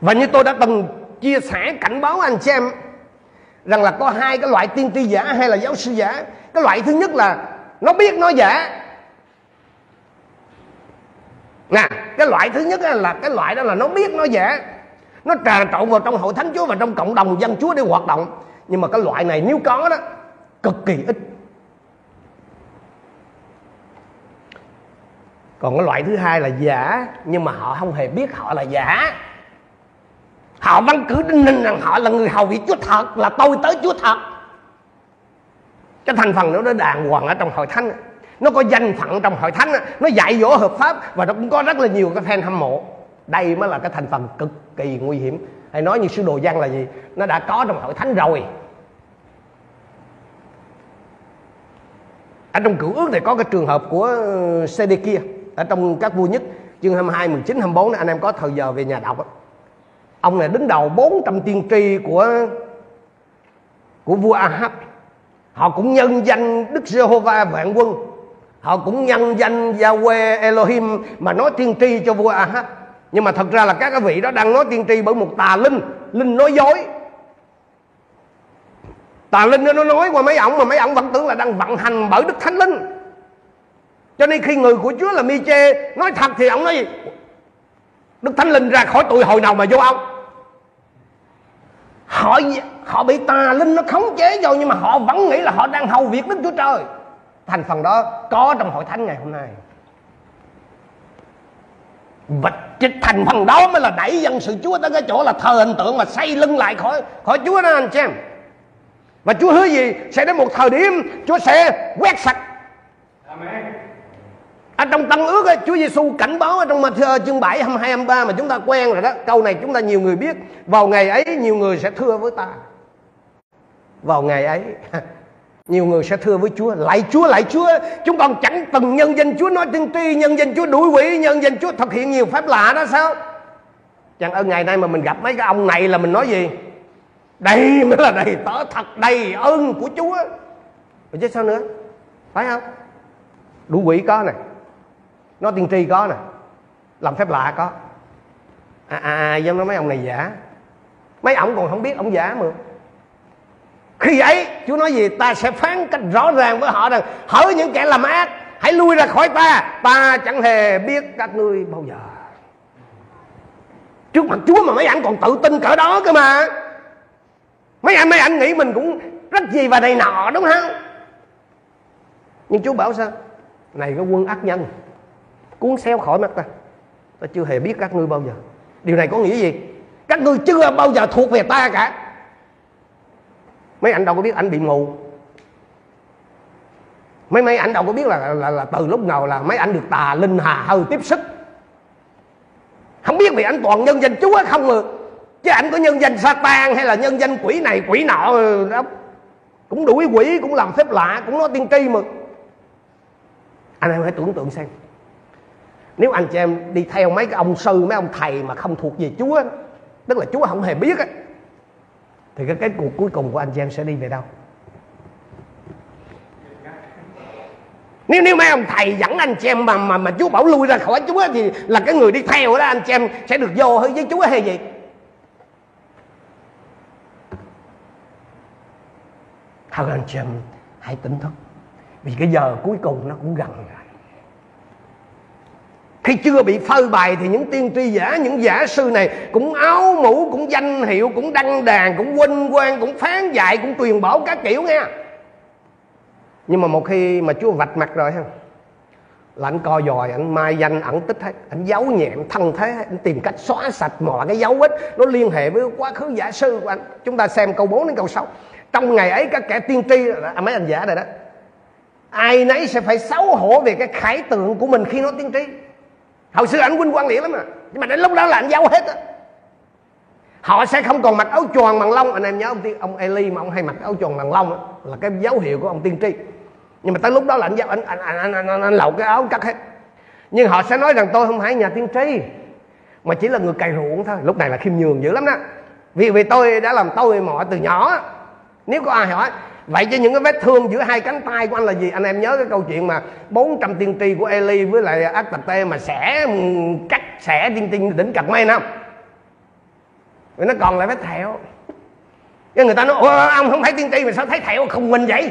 [SPEAKER 1] và như tôi đã từng chia sẻ cảnh báo anh chị em rằng là có hai cái loại tiên tri giả hay là giáo sư giả. Cái loại thứ nhất là nó biết nó giả. Nè, cái loại thứ nhất là cái loại đó là nó biết nó giả. Nó trà trộn vào trong hội thánh chúa và trong cộng đồng dân chúa để hoạt động. Nhưng mà cái loại này nếu có đó, cực kỳ ít. Còn cái loại thứ hai là giả, nhưng mà họ không hề biết họ là giả họ vẫn cứ đinh ninh rằng họ là người hầu vị chúa thật là tôi tới chúa thật. Cái thành phần đó nó đàng hoàng ở trong hội thánh nó có danh phận trong hội thánh nó dạy dỗ hợp pháp và nó cũng có rất là nhiều cái fan hâm mộ. Đây mới là cái thành phần cực kỳ nguy hiểm. Hay nói như sư đồ giang là gì? Nó đã có trong hội thánh rồi. Ở trong cựu ước thì có cái trường hợp của uh, CD kia ở trong các vua nhất chương 22, 19, 24 anh em có thời giờ về nhà đọc đó ông này đứng đầu 400 tiên tri của của vua Ahab. Họ cũng nhân danh Đức Giê-hô-va vạn quân. Họ cũng nhân danh Yahweh Elohim mà nói tiên tri cho vua Ahab. Nhưng mà thật ra là các cái vị đó đang nói tiên tri bởi một tà linh linh nói dối. Tà linh nó nói, qua mấy ổng mà mấy ổng vẫn tưởng là đang vận hành bởi đức thánh linh. Cho nên khi người của chúa là mi chê nói thật thì ổng nói gì đức thánh linh ra khỏi tụi hồi nào mà vô ông họ họ bị tà linh nó khống chế vô, nhưng mà họ vẫn nghĩ là họ đang hầu việc đức chúa trời. Thành phần đó có trong hội thánh ngày hôm nay. Và thành phần đó mới là đẩy dân sự Chúa tới cái chỗ là thờ hình tượng mà xây lưng lại khỏi khỏi Chúa đó, anh chị em. Và Chúa hứa gì? Sẽ đến một thời điểm Chúa sẽ quét sạch. Amen ở trong Tân ước ấy, Chúa Giêsu cảnh báo ở trong Matthew ờ, chương 7 22 23 mà chúng ta quen rồi đó. Câu này chúng ta nhiều người biết. Vào ngày ấy nhiều người sẽ thưa với ta. Vào ngày ấy nhiều người sẽ thưa với Chúa. Lại Chúa, lại Chúa. Chúng con chẳng từng nhân danh Chúa. Nói tiên tri Nhân danh Chúa đuổi quỷ Nhân danh Chúa thực hiện nhiều phép lạ đó sao? Chẳng ở ngày nay mà mình gặp mấy cái ông này là mình nói gì? Đây mới là đầy tớ thật đầy ơn của Chúa. Rồi chứ sao nữa? Phải không? Đủ quỷ có này Nói tiên tri có nè. Làm phép lạ có. À à, à nói mấy ông này giả. Mấy ông còn không biết ông giả mà. Khi ấy Chúa nói gì? Ta sẽ phán cách rõ ràng với họ rằng hỡi những kẻ làm ác hãy lui ra khỏi ta. Ta chẳng hề biết các ngươi bao giờ. Trước mặt Chúa mà mấy anh còn tự tin cỡ đó cơ mà. Mấy anh mấy anh nghĩ mình cũng rất gì và này nọ đúng không? Nhưng Chúa bảo sao? Này cái quân ác nhân cuốn xéo khỏi mắt ta. Ta chưa hề biết các ngươi bao giờ. Điều này có nghĩa gì? Các ngươi chưa bao giờ thuộc về ta cả. Mấy anh đâu có biết anh bị mù. Mấy mấy anh đâu có biết là, là, là, là từ lúc nào là mấy anh được tà linh hà hơi tiếp sức. Không biết vì anh toàn nhân danh chúa không mà. Chứ anh có nhân danh Satan hay là nhân danh quỷ này quỷ nọ ừ, đó cũng đuổi quỷ cũng làm phép lạ cũng nói tiên tri mà. Anh em hãy tưởng tượng xem nếu anh chị em đi theo mấy cái ông sư, mấy ông thầy mà không thuộc về chúa tức là chúa không hề biết á, thì cái kết cuộc cuối cùng của anh chị em sẽ đi về đâu? Nếu nếu mấy ông thầy dẫn anh chị em mà mà mà Chúa bảo lui ra khỏi Chúa thì là cái người đi theo đó, anh chị em sẽ được vô với Chúa hay gì? Thôi anh chị em, hãy tỉnh thức. Vì cái giờ cuối cùng nó cũng gần rồi khi chưa bị phơi bày thì những tiên tri giả những giả sư này cũng áo mũ cũng danh hiệu cũng đăng đàn cũng huynh quan cũng phán dạy cũng truyền bảo các kiểu nghe. Nhưng mà một khi mà chúa vạch mặt rồi ha là anh co dòi anh mai danh ẩn tích hết anh giấu nhẹm thân thế anh tìm cách xóa sạch mọi cái dấu vết nó liên hệ với quá khứ giả sư của anh. Chúng ta xem câu 4 đến câu 6 trong ngày ấy các kẻ tiên tri à, mấy anh giả này đó ai nấy sẽ phải xấu hổ về cái khải tượng của mình khi nói tiên tri hồi xưa ảnh huynh quan liệt lắm mà. Nhưng mà đến lúc đó là anh giấu hết á. Họ sẽ không còn mặc áo choàng bằng lông. Anh em nhớ ông tiên ông Eli mà ông hay mặc áo choàng bằng lông đó, là cái dấu hiệu của ông tiên tri. Nhưng mà tới lúc đó là anh anh anh anh, anh, anh, anh lậu cái áo cắt hết. Nhưng họ sẽ nói rằng tôi không phải nhà tiên tri mà chỉ là người cày ruộng thôi. Lúc này là khiêm nhường dữ lắm đó. Vì vì tôi đã làm tôi mọi từ nhỏ nếu có ai hỏi vậy cho những cái vết thương giữa hai cánh tay của anh là gì? Anh em nhớ cái câu chuyện mà 400 tiên tri của Eli với lại ác tập tê mà sẽ ừ, cắt xẻ tiên tiên đỉnh cặp mây không vì nó còn lại vết thẹo. Cái người ta nói Ủa, ông không thấy tiên tri mà sao thấy thẹo không mình vậy?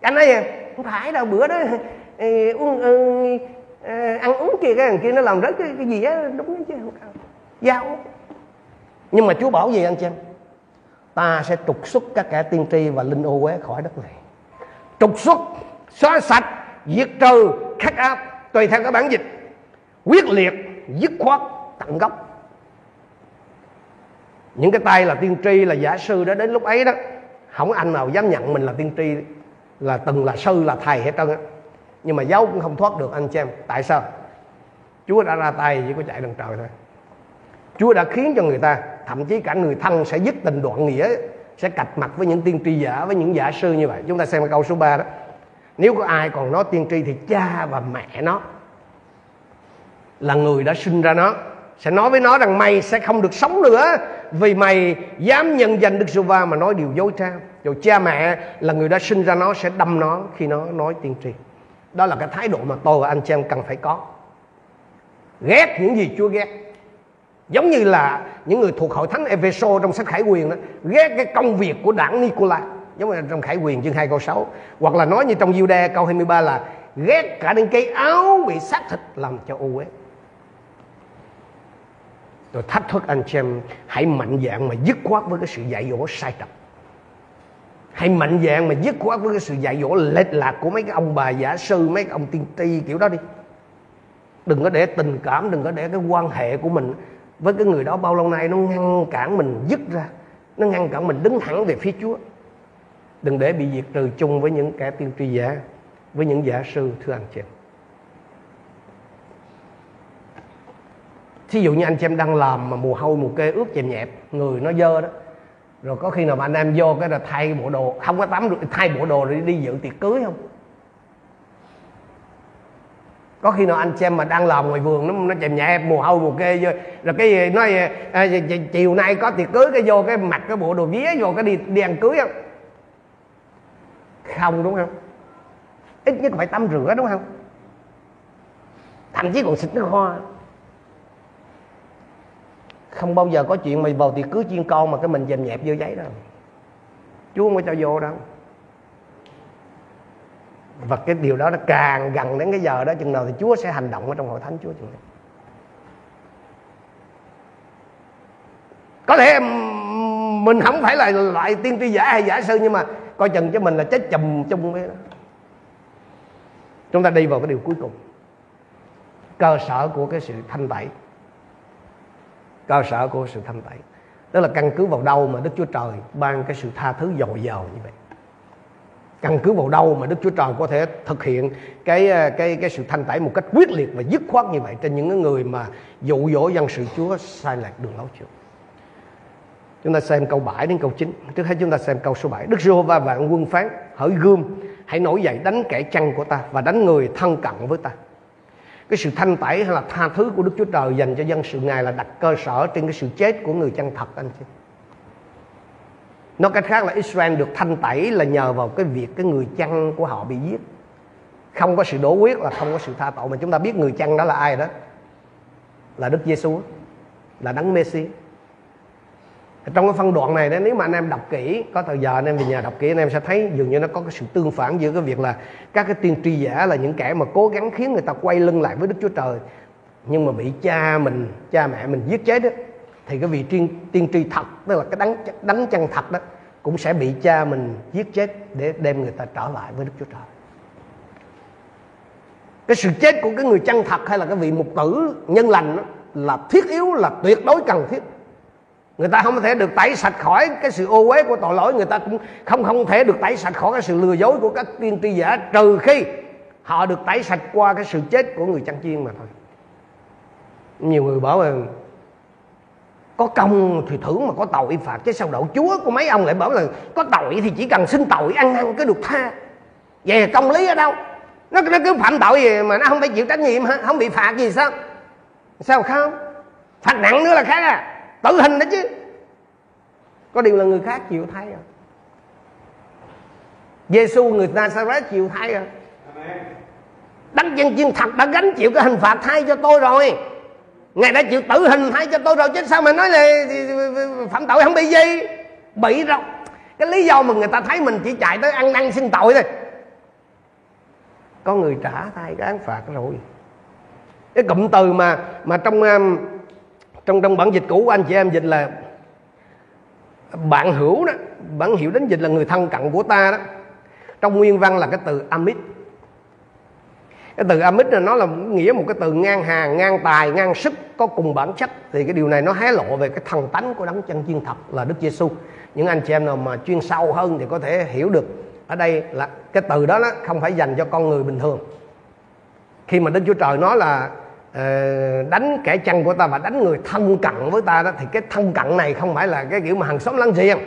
[SPEAKER 1] Anh nói không phải đâu bữa đó ừ, uống ừ, ăn uống kia cái thằng kia nó làm rất cái, cái gì á đúng chứ giao dạ, nhưng mà chúa bảo gì anh chị em? Ta sẽ trục xuất các kẻ tiên tri và linh ô uế khỏi đất này. Trục xuất, xóa sạch, diệt trừ, khắc áp, tùy theo các bản dịch. Quyết liệt, dứt khoát, tận gốc. Những cái tay là tiên tri, là giả sư đó, đến lúc ấy đó, không anh nào dám nhận mình là tiên tri, là từng là sư, là thầy hết trơn á. Nhưng mà giáo cũng không thoát được, anh chị em. Tại sao? Chúa đã ra tay, chỉ có chạy đằng trời thôi chúa đã khiến cho người ta, thậm chí cả người thân sẽ dứt tình đoạn nghĩa, sẽ cạch mặt với những tiên tri giả, với những giả sư như vậy. Chúng ta xem câu số 3 đó. Nếu có ai còn nói tiên tri thì cha và mẹ nó là người đã sinh ra nó, sẽ nói với nó rằng mày sẽ không được sống nữa vì mày dám nhân danh Đức giê va mà nói điều dối trá rồi cha mẹ là người đã sinh ra nó, sẽ đâm nó khi nó nói tiên tri. Đó là cái thái độ mà tôi và anh chị em cần phải có. Ghét những gì Chúa ghét giống như là những người thuộc hội thánh Epheso trong sách Khải Quyền đó, ghét cái công việc của đảng Nicola giống như trong Khải Quyền chương 2 câu 6 hoặc là nói như trong Jude câu 23 là ghét cả đến cái áo bị xác thịt làm cho ô uế. Rồi thách thức anh chị em, hãy mạnh dạng mà dứt khoát với cái sự dạy dỗ sai trật hãy mạnh dạng mà dứt khoát với cái sự dạy dỗ lệch lạc của mấy cái ông bà giả sư, mấy cái ông tiên tri kiểu đó đi. Đừng có để tình cảm, đừng có để cái quan hệ của mình với cái người đó bao lâu nay nó ngăn cản mình, dứt ra. Nó ngăn cản mình đứng thẳng về phía Chúa. Đừng để bị diệt trừ chung với những kẻ tiên tri giả, với những giả sư, thưa anh chị em. Thí dụ như anh chị em đang làm mà mùa hôi mùa kê ướt chèm nhẹp, người nó dơ đó. Rồi có khi nào mà anh em vô cái là thay bộ đồ, không có tắm được, thay bộ đồ rồi đi dự tiệc cưới không? Có khi nào anh xem mà đang làm ngoài vườn nó nó chèm nhẹ mùa hôi mùa kê vô. Rồi cái nói à, à chiều nay có tiệc cưới cái vô cái mặc cái bộ đồ vía vô cái đi đi ăn cưới không? Không đúng không? Ít nhất phải tắm rửa đúng không? Thậm chí còn xịt nước hoa. Không bao giờ có chuyện mà vào tiệc cưới chiên con mà cái mình dèm nhẹp vô giấy đâu. Chúa không có cho vô đâu và cái điều đó nó càng gần đến cái giờ đó, chừng nào thì Chúa sẽ hành động ở trong hội thánh Chúa chừng nào có thể mình không phải là loại tiên tri giả hay giả sư, nhưng mà coi chừng cho mình là chết chùm chung với đó chúng ta đi vào cái điều cuối cùng. Cơ sở của cái sự thanh tẩy. Cơ sở của sự thanh tẩy. Tức là căn cứ vào đâu mà đức chúa trời ban cái sự tha thứ dồi dào như vậy căn cứ vào đâu mà đức chúa trời có thể thực hiện cái ờ, cái cái sự thanh tẩy một cách quyết liệt và dứt khoát như vậy trên những người mà dụ dỗ dân sự chúa sai lạc đường lối chúa Chúng ta xem câu 7 đến câu 9 Trước hết chúng ta xem câu số 7 Đức Giê-hô-va vạn quân phán, Hỡi gươm, hãy nổi dậy đánh kẻ chăn của ta Và đánh người thân cận với ta. Cái sự thanh tẩy hay là tha thứ của Đức Chúa Trời Dành cho dân sự Ngài là đặt cơ sở Trên cái sự chết của người chăn thật, anh chị. Nói cách khác là Israel được thanh tẩy Là nhờ vào cái việc cái người chăn của họ bị giết. Không có sự đổ quyết là không có sự tha tội. Mà chúng ta biết người chăn đó là ai đó? Là Đức Giêsu Là Đấng Messi trong cái phân đoạn này đó, nếu mà anh em đọc kỹ, có thời giờ anh em về nhà đọc kỹ, anh em sẽ thấy dường như nó có cái sự tương phản giữa cái việc là các cái tiên tri giả là những kẻ mà cố gắng khiến người ta quay lưng lại với đức chúa trời, nhưng mà bị cha mình, cha mẹ mình giết chết đó thì cái vị tiên, tiên tri thật tức là cái đánh đánh chân thật đó cũng sẽ bị cha mình giết chết để đem người ta trở lại với đức chúa trời. Cái sự chết của cái người chân thật hay là cái vị mục tử nhân lành đó, là thiết yếu là tuyệt đối cần thiết. Người ta không thể được tẩy sạch khỏi cái sự ô uế của tội lỗi người ta cũng không không thể được tẩy sạch khỏi cái sự lừa dối của các tiên tri giả trừ khi họ được tẩy sạch qua cái sự chết của người chăn chiên mà thôi. Nhiều người bảo rằng có công thì thưởng mà có tội phạt. Chứ sao đậu chúa của mấy ông lại bảo là có tội thì chỉ cần xin tội ăn năn cái được tha. Về công lý ở đâu? Nó nó cứ phạm tội gì mà nó không phải chịu trách nhiệm hả? Không bị phạt gì sao? Sao không? Phạt nặng nữa là khác à. Tử hình đó chứ. Có điều là người khác chịu thay à. Giêsu người Nazareth chịu thay à. Đấng chân chiên thật đã gánh chịu cái hình phạt thay cho tôi rồi Ngài đã chịu tử hình hai cho tôi rồi Chứ sao mà nói là phạm tội không bị gì? Bị rồi. Cái lý do mà người ta thấy mình chỉ chạy tới ăn năn xin tội thôi. Có người trả thay cái án phạt rồi. Cái cụm từ mà mà trong um, trong trong bản dịch cũ của anh chị em dịch là bạn hữu đó. Bản hiệu đến dịch là người thân cận của ta đó. Trong nguyên văn là cái từ amit cái từ amit là nó là nghĩa một cái từ ngang hàng ngang tài ngang sức có cùng bản chất. Thì cái điều này nó hé lộ về cái thần tánh của đấng chân chiên thật là đức giêsu những anh chị em nào mà chuyên sâu hơn thì có thể hiểu được. Ở đây là cái từ đó, đó không phải dành cho con người bình thường. Khi mà đức chúa trời nói là ờ, đánh kẻ chân của ta và đánh người thân cận với ta đó thì cái thân cận này không phải là cái kiểu mà hàng xóm láng giềng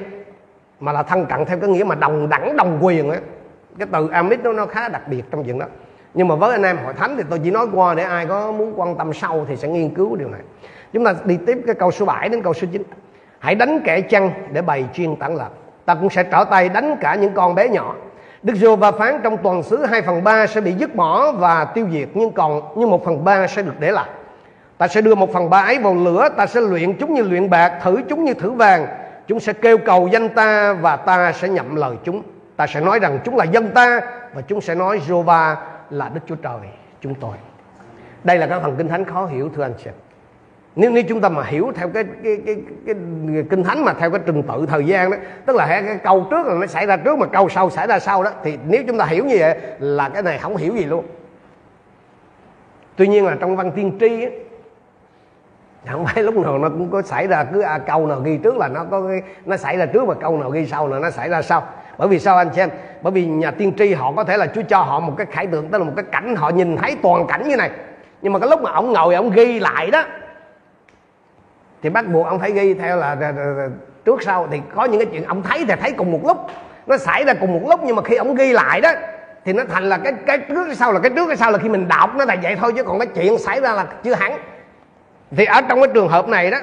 [SPEAKER 1] mà là thân cận theo cái nghĩa mà đồng đẳng đồng quyền á. Cái từ amit nó nó khá đặc biệt trong chuyện đó nhưng mà với anh em hội thánh thì tôi chỉ nói qua để ai có muốn quan tâm sâu thì sẽ nghiên cứu điều này chúng ta đi tiếp cái câu số 7 đến câu số 9 hãy đánh kẻ chăn để bày chuyên tản lập ta cũng sẽ trở tay đánh cả những con bé nhỏ Đức giê va phán trong toàn xứ 2 phần 3 sẽ bị dứt bỏ và tiêu diệt nhưng còn như một phần 3 sẽ được để lại. Ta sẽ đưa một phần ba ấy vào lửa, ta sẽ luyện chúng như luyện bạc, thử chúng như thử vàng. Chúng sẽ kêu cầu danh ta và ta sẽ nhậm lời chúng. Ta sẽ nói rằng chúng là dân ta và chúng sẽ nói Jehovah là Đức Chúa Trời chúng tôi. Đây là các phần kinh thánh khó hiểu thưa anh chị. Nếu như chúng ta mà hiểu theo cái cái cái, cái, cái kinh thánh mà theo cái trình tự thời gian đó tức là cái câu trước là nó xảy ra trước mà câu sau xảy ra sau đó thì nếu chúng ta hiểu như vậy là cái này không hiểu gì luôn. Tuy nhiên là trong văn tiên tri á không phải lúc nào nó cũng có xảy ra cứ à, câu nào ghi trước là nó có cái, nó xảy ra trước và câu nào ghi sau là nó xảy ra sau bởi vì sao anh xem? Bởi vì nhà tiên tri họ có thể là chúa cho họ một cái khải tượng tức là một cái cảnh họ nhìn thấy toàn cảnh như này. Nhưng mà cái lúc mà ông ngồi ông ghi lại đó thì bắt buộc ông phải ghi theo là, là trước sau. Thì có những cái chuyện ông thấy thì thấy cùng một lúc. Nó xảy ra cùng một lúc nhưng mà khi ông ghi lại đó thì nó thành là cái cái trước cái sau là cái trước cái sau là khi mình đọc nó là vậy thôi chứ còn cái chuyện xảy ra là chưa hẳn. Thì ở trong cái trường hợp này đó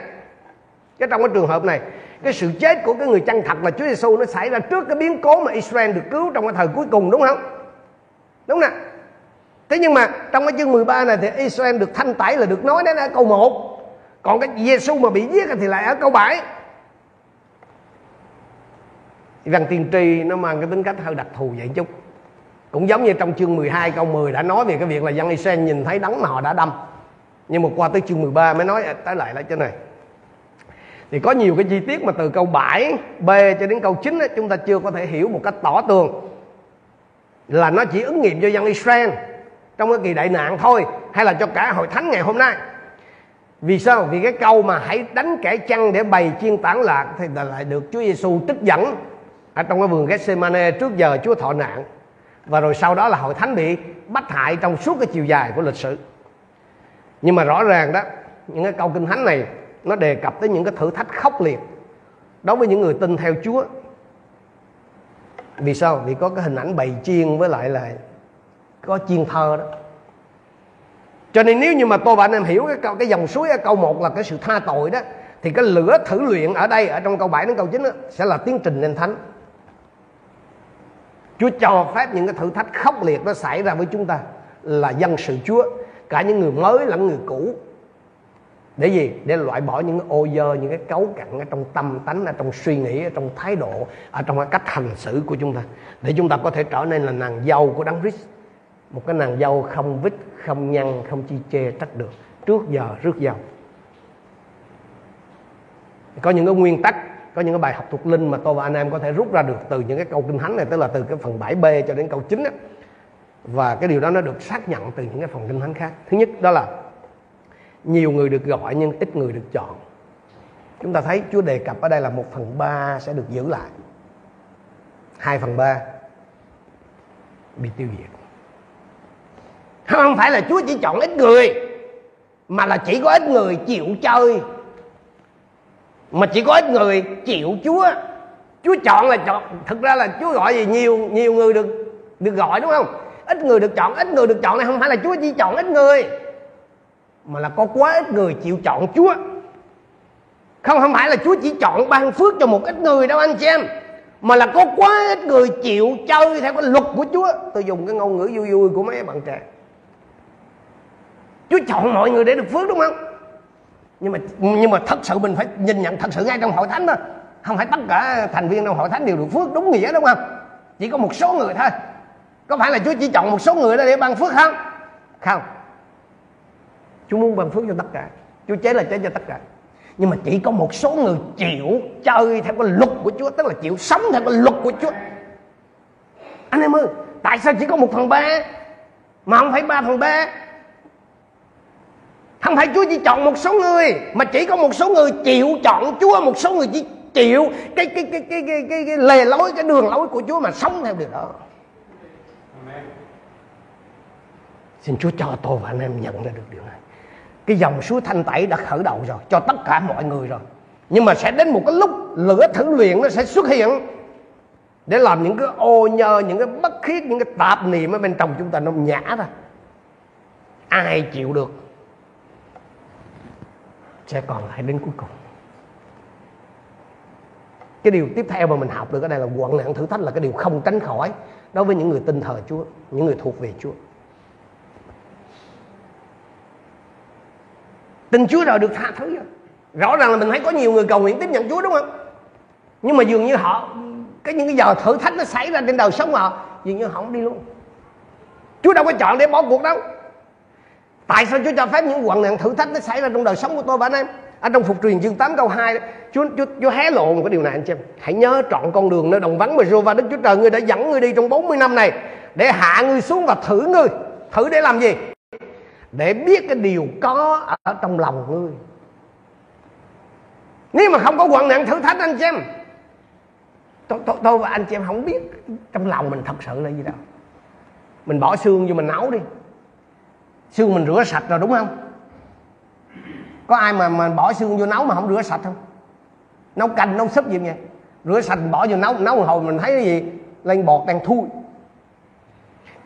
[SPEAKER 1] cái trong cái trường hợp này cái sự chết của cái người chân thật là Chúa Giêsu nó xảy ra trước cái biến cố mà Israel được cứu trong cái thời cuối cùng, đúng không? Đúng nè. Thế nhưng mà trong cái chương 13 này thì Israel được thanh tẩy là được nói đến ở câu 1 còn cái Giêsu mà bị giết thì lại ở câu 7 văn tiên tri nó mang cái tính cách hơi đặc thù vậy chút. Cũng giống như trong chương 12 câu 10 đã nói về cái việc là dân Israel nhìn thấy đắng mà họ đã đâm. Nhưng mà qua tới chương 13 mới nói à, tới lại là chỗ này thì có nhiều cái chi tiết mà từ câu 7 B cho đến câu 9 ấy, chúng ta chưa có thể hiểu một cách tỏ tường. Là nó chỉ ứng nghiệm cho dân Israel trong cái kỳ đại nạn thôi hay là cho cả hội thánh ngày hôm nay. Vì sao? Vì cái câu mà hãy đánh kẻ chăn để bày chiên tản lạc thì lại được Chúa Giêsu trích dẫn ở trong cái vườn Gethsemane trước giờ Chúa thọ nạn. Và rồi sau đó là hội thánh bị bắt hại trong suốt cái chiều dài của lịch sử. Nhưng mà rõ ràng đó những cái câu kinh thánh này nó đề cập tới những cái thử thách khốc liệt đối với những người tin theo Chúa. Vì sao? Vì có cái hình ảnh bày chiên với lại là có chiên thơ đó. Cho nên nếu như mà tôi và anh em hiểu cái câu cái dòng suối ở câu 1 là cái sự tha tội đó thì cái lửa thử luyện ở đây ở trong câu 7 đến câu 9 đó, sẽ là tiến trình lên thánh. Chúa cho phép những cái thử thách khốc liệt nó xảy ra với chúng ta là dân sự Chúa cả những người mới lẫn người cũ để gì? Để loại bỏ những cái ô dơ, những cái cấu cặn ở trong tâm tánh, ở trong suy nghĩ, ở trong thái độ, ở trong cái cách hành xử của chúng ta. Để chúng ta có thể trở nên là nàng dâu của đấng Christ. Một cái nàng dâu không vít, không nhăn, không chi chê trách được. Trước giờ, rước dâu có những cái nguyên tắc, có những cái bài học thuộc linh mà tôi và anh em có thể rút ra được từ những cái câu kinh thánh này, tức là từ cái phần 7b cho đến câu 9 á. Và cái điều đó nó được xác nhận từ những cái phần kinh thánh khác. Thứ nhất, đó là nhiều người được gọi nhưng ít người được chọn. Chúng ta thấy Chúa đề cập ở đây là một phần ba sẽ được giữ lại. Hai phần ba bị tiêu diệt. Không phải là Chúa chỉ chọn ít người, mà là chỉ có ít người chịu chơi. Mà chỉ có ít người chịu Chúa. Chúa chọn là chọn, thực ra là Chúa gọi gì nhiều nhiều người được được gọi đúng không? Ít người được chọn, ít người được chọn này không phải là Chúa chỉ chọn ít người mà là có quá ít người chịu chọn Chúa. Không không phải là Chúa chỉ chọn ban phước cho một ít người đâu, anh chị em. Mà là có quá ít người chịu chơi theo cái luật của Chúa. Tôi dùng cái ngôn ngữ vui vui của mấy bạn trẻ. Chúa chọn mọi người để được phước, đúng không? Nhưng mà nhưng mà thật sự mình phải nhìn nhận thật sự ngay trong hội thánh đó không phải tất cả thành viên trong hội thánh đều được phước đúng nghĩa, đúng không? Chỉ có một số người thôi. Có phải là Chúa chỉ chọn một số người đó để ban phước không? Không. Chúa muốn ban phước cho tất cả. Chúa chế là chế cho tất cả. Nhưng mà chỉ có một số người chịu chơi theo cái luật của Chúa tức là chịu sống theo cái luật của Chúa. Anh em ơi tại sao chỉ có một phần ba mà không phải ba phần ba không phải Chúa chỉ chọn một số người mà chỉ có một số người chịu chọn Chúa một số người chỉ chịu cái cái cái cái cái cái, cái lề lối cái đường lối của Chúa mà sống theo điều đó. Xin Chúa cho tôi và anh em nhận ra được điều này cái dòng suối thanh tẩy đã khởi đầu rồi, cho tất cả mọi người rồi. Nhưng mà sẽ đến một cái lúc lửa thử luyện nó sẽ xuất hiện để làm những cái ô nhơ, những cái bất khiết những cái tạp niệm ở bên trong chúng ta, nó nhả ra. Ai chịu được, sẽ còn lại đến cuối cùng. Cái điều tiếp theo mà mình học được ở đây là quận nạn thử thách là cái điều không tránh khỏi đối với những người tin thờ Chúa, những người thuộc về Chúa. Tin Chúa rồi được tha thứ rồi. Rõ ràng là mình thấy có nhiều người cầu nguyện tiếp nhận Chúa đúng không? Nhưng mà dường như họ cái những cái giờ thử thách nó xảy ra trên đời sống họ dường như họ không đi luôn. Chúa đâu có chọn để bỏ cuộc đâu. Tại sao Chúa cho phép những hoạn nạn thử thách nó xảy ra trong đời sống của tôi và anh em? Ở trong phục truyền chương 8 câu 2 Chúa, Chúa, Chúa hé lộ một cái điều này anh chị em. Hãy nhớ trọn con đường nơi đồng vắng mà Rô và Đức Chúa Trời ngươi đã dẫn ngươi đi trong 40 năm này để hạ ngươi xuống và thử ngươi. Thử để làm gì? Để biết cái điều có ở trong lòng ngươi. Nếu mà không có hoạn nạn thử thách anh chị em tôi, tôi, tôi và anh chị em không biết trong lòng mình thật sự là gì đâu. Mình bỏ xương vô mình nấu đi. Xương mình rửa sạch rồi đúng không? Có ai mà mà bỏ xương vô nấu mà không rửa sạch không? Nấu canh nấu súp gì vậy? Rửa sạch bỏ vô nấu nấu một hồi mình thấy cái gì? Lên bọt đang thui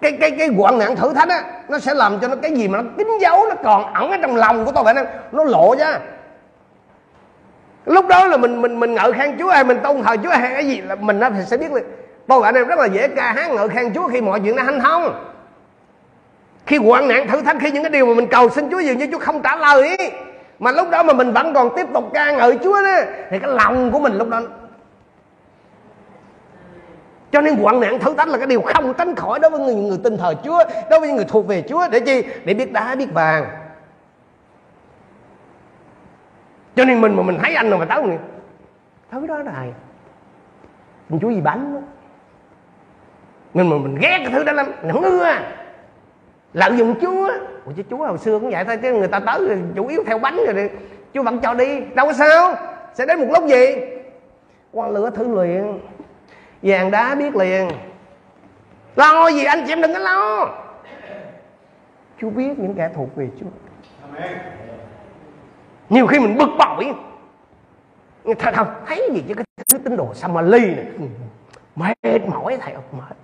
[SPEAKER 1] cái cái cái hoạn nạn thử thách á nó sẽ làm cho nó cái gì mà nó kín dấu nó còn ẩn ở trong lòng của tôi vậy nó lộ ra. Lúc đó là mình mình mình ngợi khen Chúa hay mình tôn thờ Chúa hay cái gì là mình nó sẽ biết là tôi anh em rất là dễ ca hát ngợi khen Chúa khi mọi chuyện nó hanh thông khi hoạn nạn thử thách khi những cái điều mà mình cầu xin Chúa dường như Chúa không trả lời ý, mà lúc đó mà mình vẫn còn tiếp tục ca ngợi Chúa đó thì cái lòng của mình lúc đó cho nên hoạn nạn thử thách là cái điều không tránh khỏi đối với người, người tin thờ Chúa đối với những người thuộc về Chúa. Để chi? Để biết đá biết vàng. Cho nên mình mà mình thấy anh rồi mà tao mình thứ đó này mình chúa gì bánh đó. mình mà mình ghét cái thứ đó lắm mình ngứa lợi dụng chúa. Ủa chứ chúa hồi xưa cũng vậy thôi chứ người ta tới chủ yếu theo bánh rồi chúa vẫn cho đi. Đâu có sao. Sẽ đến một lúc gì? Qua lửa thứ luyện vàng đá biết liền. Lo gì anh chị em đừng có lo. Chúa biết những kẻ thuộc về chúa. Nhiều khi mình bực bội. Thầy không thấy gì chứ, cái thứ tín đồ Samali này. Ừ, mệt mỏi, thầy ốc mệt.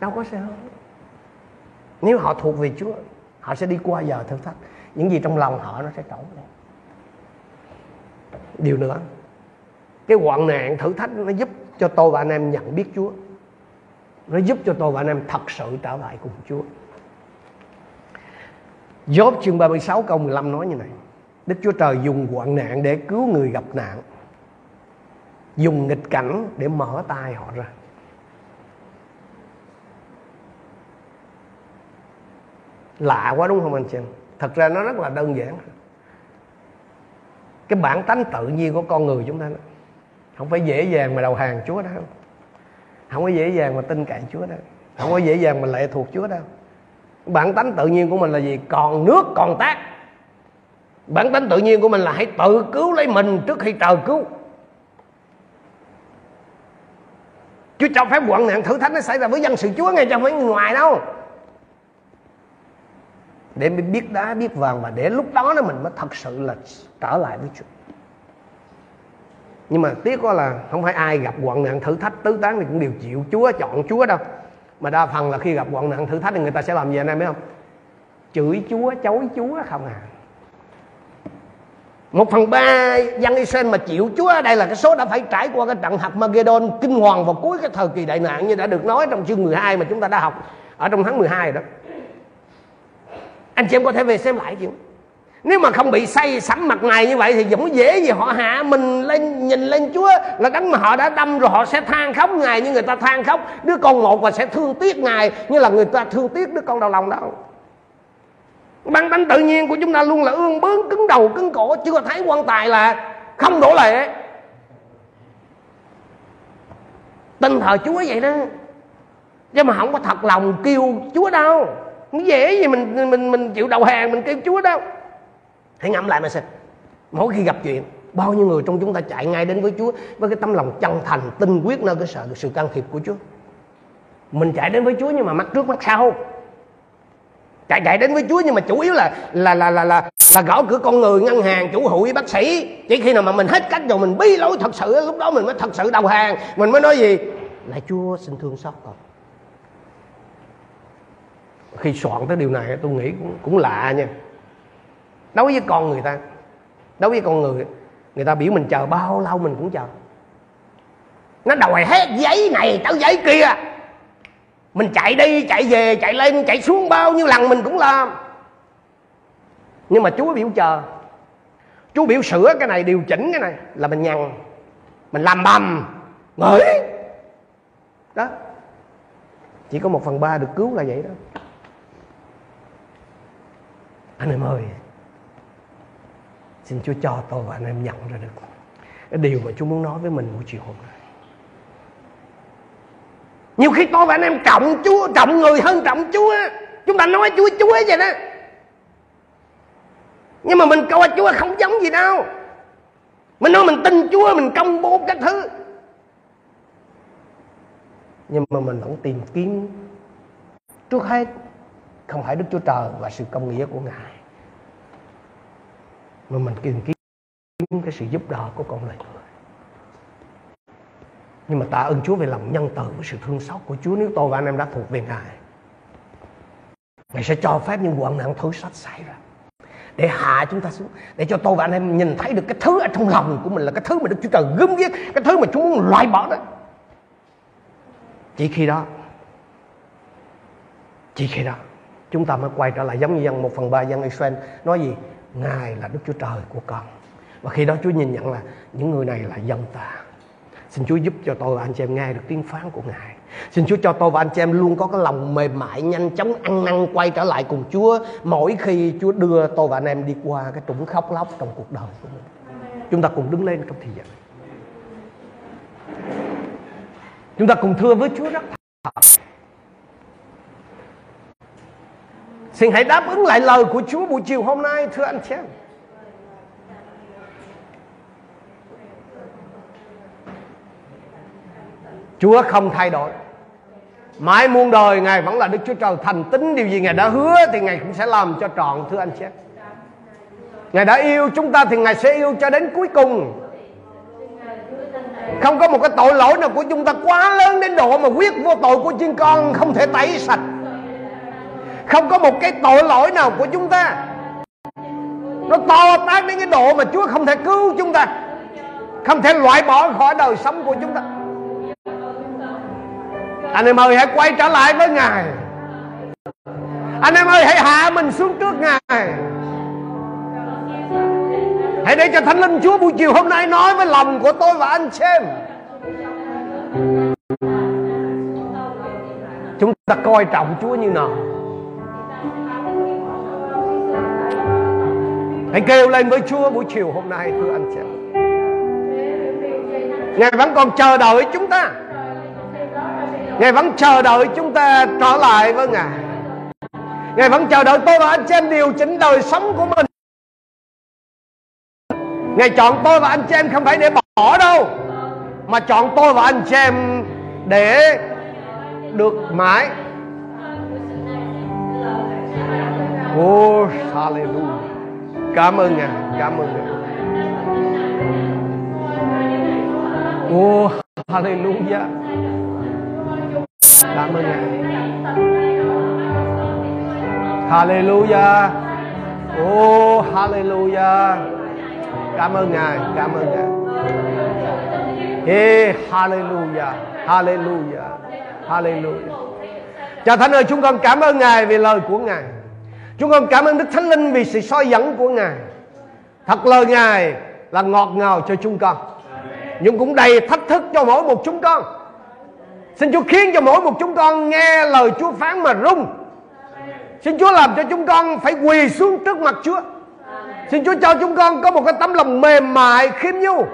[SPEAKER 1] Đâu có sao. Nếu họ thuộc về Chúa, họ sẽ đi qua giờ thử thách. Những gì trong lòng họ nó sẽ trổ lên điều nữa, cái hoạn nạn thử thách nó giúp cho tôi và anh em nhận biết Chúa. Nó giúp cho tôi và anh em thật sự trở lại cùng Chúa. Job chương 36 câu 15 nói như này. Đức Chúa Trời dùng hoạn nạn để cứu người gặp nạn. Dùng nghịch cảnh để mở tay họ ra. Lạ quá đúng không anh chị Thật ra nó rất là đơn giản. Cái bản tánh tự nhiên của con người chúng ta đó. Không phải dễ dàng mà đầu hàng Chúa đâu. Không có dễ dàng mà tin cậy Chúa đâu. Không có dễ dàng mà lệ thuộc Chúa đâu. Bản tánh tự nhiên của mình là gì? Còn nước, còn tác. Bản tính tự nhiên của mình là hãy tự cứu lấy mình trước khi trời cứu. Chúa cho phép hoạn nạn thử thách nó xảy ra với dân sự Chúa ngay cho phải ngoài đâu. Để mình biết đá, biết vàng và để lúc đó nó mình mới thật sự là trở lại với Chúa nhưng mà tiếc quá là không phải ai gặp hoạn nạn thử thách, tứ tán thì cũng đều chịu Chúa chọn Chúa đâu mà đa phần là khi gặp hoạn nạn thử thách thì người ta sẽ làm gì anh em biết không chửi Chúa, chối Chúa không à một phần ba dân Israel mà chịu Chúa, đây là cái số đã phải trải qua cái trận Harmageddon kinh hoàng vào cuối cái thời kỳ đại nạn như đã được nói trong chương 12 mà chúng ta đã học ở trong tháng 12 đó. Anh chị em có thể về xem lại chứ. Nếu mà không bị say sắm mặt này như vậy thì dũng dễ gì họ hạ mình lên, nhìn lên Chúa. Là đánh mà họ đã đâm rồi họ sẽ than khóc Ngài như người ta than khóc. Đứa con một và sẽ thương tiếc Ngài như là người ta thương tiếc đứa con đầu lòng đâu bản tánh tự nhiên của chúng ta luôn là ương bướng, cứng đầu, cứng cổ. Chưa thấy quan tài là không đổ lệ. Tin thờ chúa vậy đó. Chứ mà không có thật lòng kêu chúa đâu. Dễ gì mình mình mình chịu đầu hàng mình kêu chúa đâu hãy ngẫm lại mà xem. Mỗi khi gặp chuyện bao nhiêu người trong chúng ta chạy ngay đến với chúa với cái tâm lòng chân thành tinh quyết nơi cái sợ sự can thiệp của chúa. Mình chạy đến với chúa nhưng mà mắt trước mắt sau. Chạy chạy đến với Chúa nhưng mà chủ yếu là là là là là, là gõ cửa con người ngân hàng chủ hụi bác sĩ. Chỉ khi nào mà mình hết cách rồi mình bí lối thật sự lúc đó mình mới thật sự đầu hàng. Mình mới nói gì? Là Chúa xin thương xót con. Khi soạn tới điều này tôi nghĩ cũng, cũng lạ nha đối với con người ta, đối với con người người ta biểu mình chờ bao lâu mình cũng chờ. Nó đòi hết giấy này tới giấy kia. Mình chạy đi, chạy về, chạy lên, chạy xuống bao nhiêu lần mình cũng làm. Nhưng mà chúa biểu chờ. Chúa biểu sửa cái này, điều chỉnh cái này là mình nhằn, mình làm bầm, ngửi. Đó. Chỉ có một phần ba được cứu là vậy đó. Anh em ơi xin chúa cho tôi và anh em nhận ra được cái điều mà chúa muốn nói với mình buổi chiều hôm nay. Nhiều khi tôi và anh em trọng chúa, trọng người hơn trọng chúa. Chúng ta nói chúa chúa vậy đó. Nhưng mà mình coi chúa không giống gì đâu. Mình nói mình tin chúa, mình công bố các thứ. Nhưng mà mình vẫn tìm kiếm trước hết. Không phải đức chúa trời và sự công nghĩa của ngài mà mình tìm kiếm cái sự giúp đỡ của con người. Nhưng mà tạ ơn Chúa về lòng nhân từ và sự thương xót của Chúa. Nếu tôi và anh em đã thuộc về Ngài. Ngài sẽ cho phép những hoạn nạn thứ sách xảy ra. Để hạ chúng ta xuống, để cho tôi và anh em nhìn thấy được cái thứ ở trong lòng của mình là cái thứ mà Đức Chúa Trời gớm ghét cái thứ mà Chúa muốn loại bỏ đó. Chỉ khi đó, chỉ khi đó, chúng ta mới quay trở lại giống như dân một phần ba dân Israel. Nói gì? Ngài là Đức Chúa Trời của con và khi đó Chúa nhìn nhận là những người này là dân ta xin Chúa giúp cho tôi và anh chị em nghe được tiếng phán của Ngài Xin Chúa cho tôi và anh chị em luôn có cái lòng mềm mại, nhanh chóng, ăn năn, quay trở lại cùng Chúa mỗi khi Chúa đưa tôi và anh em đi qua cái trũng khóc lóc trong cuộc đời của mình. Chúng ta cùng đứng lên trong thị gian. Chúng ta cùng thưa với Chúa rất thật. Xin hãy đáp ứng lại lời của Chúa buổi chiều hôm nay, thưa anh chị em. Chúa không thay đổi. Mãi muôn đời, Ngài vẫn là Đức Chúa Trời. Thành tính Điều gì Ngài đã hứa thì Ngài cũng sẽ làm cho trọn, thưa anh chị em. Ngài đã yêu chúng ta thì Ngài sẽ yêu cho đến cuối cùng. Không có một cái tội lỗi nào của chúng ta quá lớn đến độ mà quyết vô tội của chiên con không thể tẩy sạch. Không có một cái tội lỗi nào của chúng ta. Nó to tát đến cái độ mà Chúa không thể cứu chúng ta. Không thể loại bỏ khỏi đời sống của chúng ta. Anh em ơi, hãy quay trở lại với ngài. Anh em ơi, hãy hạ mình xuống trước ngài. Hãy để cho thánh linh chúa buổi chiều hôm nay nói với lòng của tôi và anh xem. Chúng ta coi trọng chúa như nào. Hãy kêu lên với chúa buổi chiều hôm nay thưa anh chị. Ngài vẫn còn chờ đợi chúng ta. Ngài vẫn chờ đợi chúng ta trở lại với Ngài. Ngài vẫn chờ đợi tôi và anh chị em điều chỉnh đời sống của mình. Ngài chọn tôi và anh chị em không phải để bỏ đâu Mà chọn tôi và anh chị em để được mãi. Oh, hallelujah. Cảm ơn Ngài, cảm ơn Ngài. Oh, hallelujah. Cảm ơn Ngài. Hallelujah. Oh Hallelujah. Cảm ơn Ngài Cảm ơn Ngài. Hey, Hallelujah Hallelujah Hallelujah. Cha Thánh ơi chúng con cảm ơn Ngài vì lời của Ngài. Chúng con cảm ơn Đức Thánh Linh vì sự soi dẫn của Ngài. Thật lời Ngài là ngọt ngào cho chúng con. Nhưng cũng đầy thách thức cho mỗi một chúng con. Xin Chúa khiến cho mỗi một chúng con nghe lời Chúa phán mà rung. Xin Chúa làm cho chúng con phải quỳ xuống trước mặt Chúa. Xin Chúa cho chúng con có một cái tấm lòng mềm mại, khiêm nhu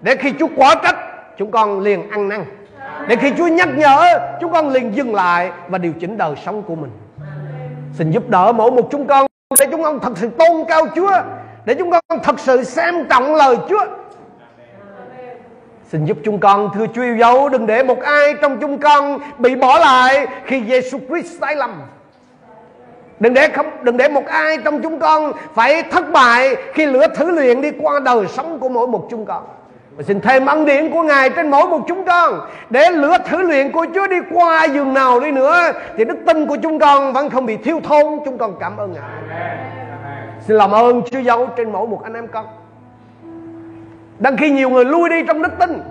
[SPEAKER 1] Để khi Chúa quả trách, Chúng con liền ăn năn. Để khi Chúa nhắc nhở, Chúng con liền dừng lại Và điều chỉnh đời sống của mình. Xin giúp đỡ mỗi một chúng con, Để chúng con thật sự tôn cao Chúa, Để chúng con thật sự xem trọng lời Chúa Xin giúp chúng con, thưa Chúa yêu dấu, Đừng để một ai trong chúng con bị bỏ lại Khi Giêsu Christ sai lầm Đừng để không, đừng để một ai trong chúng con phải thất bại khi lửa thử luyện đi qua đời sống của mỗi một chúng con. Và xin thêm ân điển của Ngài trên mỗi một chúng con, Để lửa thử luyện của Chúa đi qua giường nào đi nữa, Thì đức tin của chúng con vẫn không bị thiếu thốn. Chúng con cảm ơn Ngài. Xin làm ơn Chúa dấu trên mỗi một anh em con. Đang khi nhiều người lui đi trong đức tin,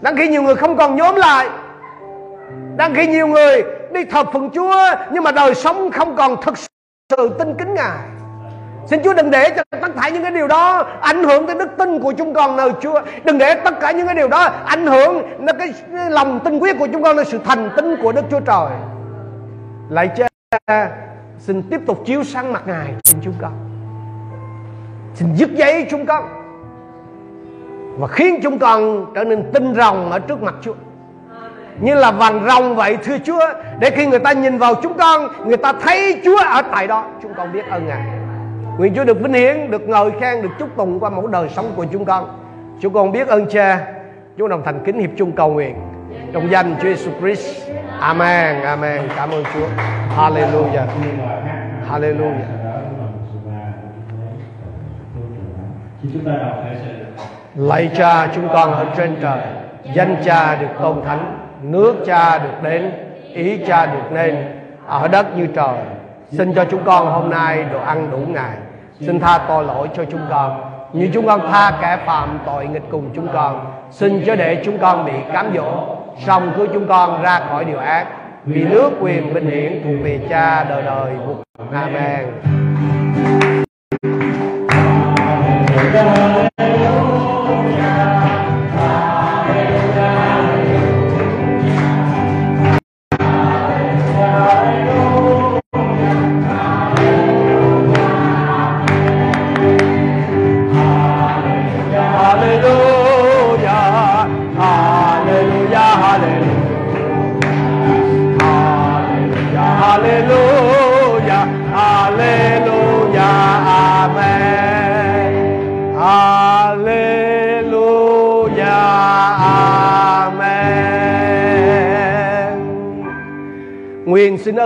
[SPEAKER 1] đang khi nhiều người không còn nhóm lại, đang khi nhiều người đi thờ phượng Chúa, nhưng mà đời sống không còn thực sự tin kính Ngài. Xin Chúa đừng để cho tất cả những cái điều đó ảnh hưởng tới đức tin của chúng con nơi Chúa. Đừng để tất cả những cái điều đó ảnh hưởng đến cái lòng tin quyết của chúng con, là sự thành tín của Đức Chúa Trời. Lạy cha, xin tiếp tục chiếu sáng mặt Ngài trên chúng con. Xin dứt giấy chúng con và khiến chúng con trở nên tinh rồng ở trước mặt Chúa như là vàng rồng vậy thưa Chúa để khi người ta nhìn vào chúng con người ta thấy Chúa ở tại đó chúng con biết ơn Ngài nguyện Chúa được vinh hiển được ngợi khen, được chúc tụng qua mỗi đời sống của chúng con. Chúng con biết ơn Cha. Chúng đồng thành kính hiệp chung cầu nguyện. Trong danh Chúa Jesus Christ. Amen Amen. Cảm ơn Chúa. Hallelujah. Hallelujah. Lạy cha, chúng con ở trên trời. Danh cha được tôn thánh. Nước cha được đến. Ý cha được nên. Ở đất như trời. Xin cho chúng con hôm nay đồ ăn đủ ngày. Xin tha tội lỗi cho chúng con. Như chúng con tha kẻ phạm tội nghịch cùng chúng con, Xin cho để chúng con bị cám dỗ. Xong cứu chúng con ra khỏi điều ác, Vì nước quyền vinh hiển thuộc về cha đời đời Amen Amen.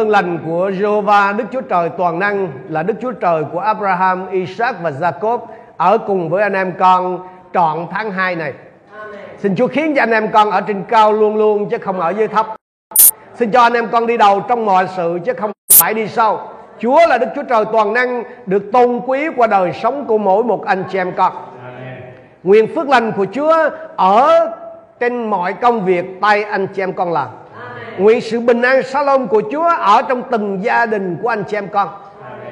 [SPEAKER 1] Ơn lành của Jehovah Đức Chúa Trời toàn năng là Đức Chúa Trời của Abraham, Isaac và Jacob ở cùng với anh em con trọn tháng 2 này. Xin Chúa khiến cho anh em con ở trên cao luôn luôn chứ không ở dưới thấp. Xin cho anh em con đi đầu trong mọi sự chứ không phải đi sau. Chúa là Đức Chúa Trời toàn năng được tôn quý qua đời sống của mỗi một anh chị em con. Nguyện phước lành của Chúa ở trên mọi công việc tay anh chị em con làm. Nguyện sự bình an shalom của Chúa ở trong từng gia đình của anh chị em con.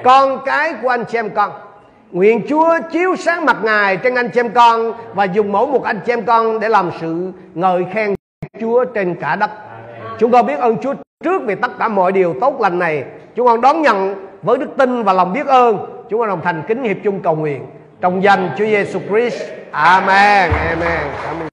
[SPEAKER 1] Con cái của anh chị em con. Nguyện Chúa chiếu sáng mặt Ngài trên anh chị em con và dùng mỗi một anh chị em con để làm sự ngợi khen Chúa trên cả đất. Chúng con biết ơn Chúa trước vì tất cả mọi điều tốt lành này. Chúng con đón nhận với đức tin và lòng biết ơn. Chúng con đồng thành kính hiệp chung cầu nguyện trong danh Chúa Giêsu Christ. Amen. Amen. Cảm ơn.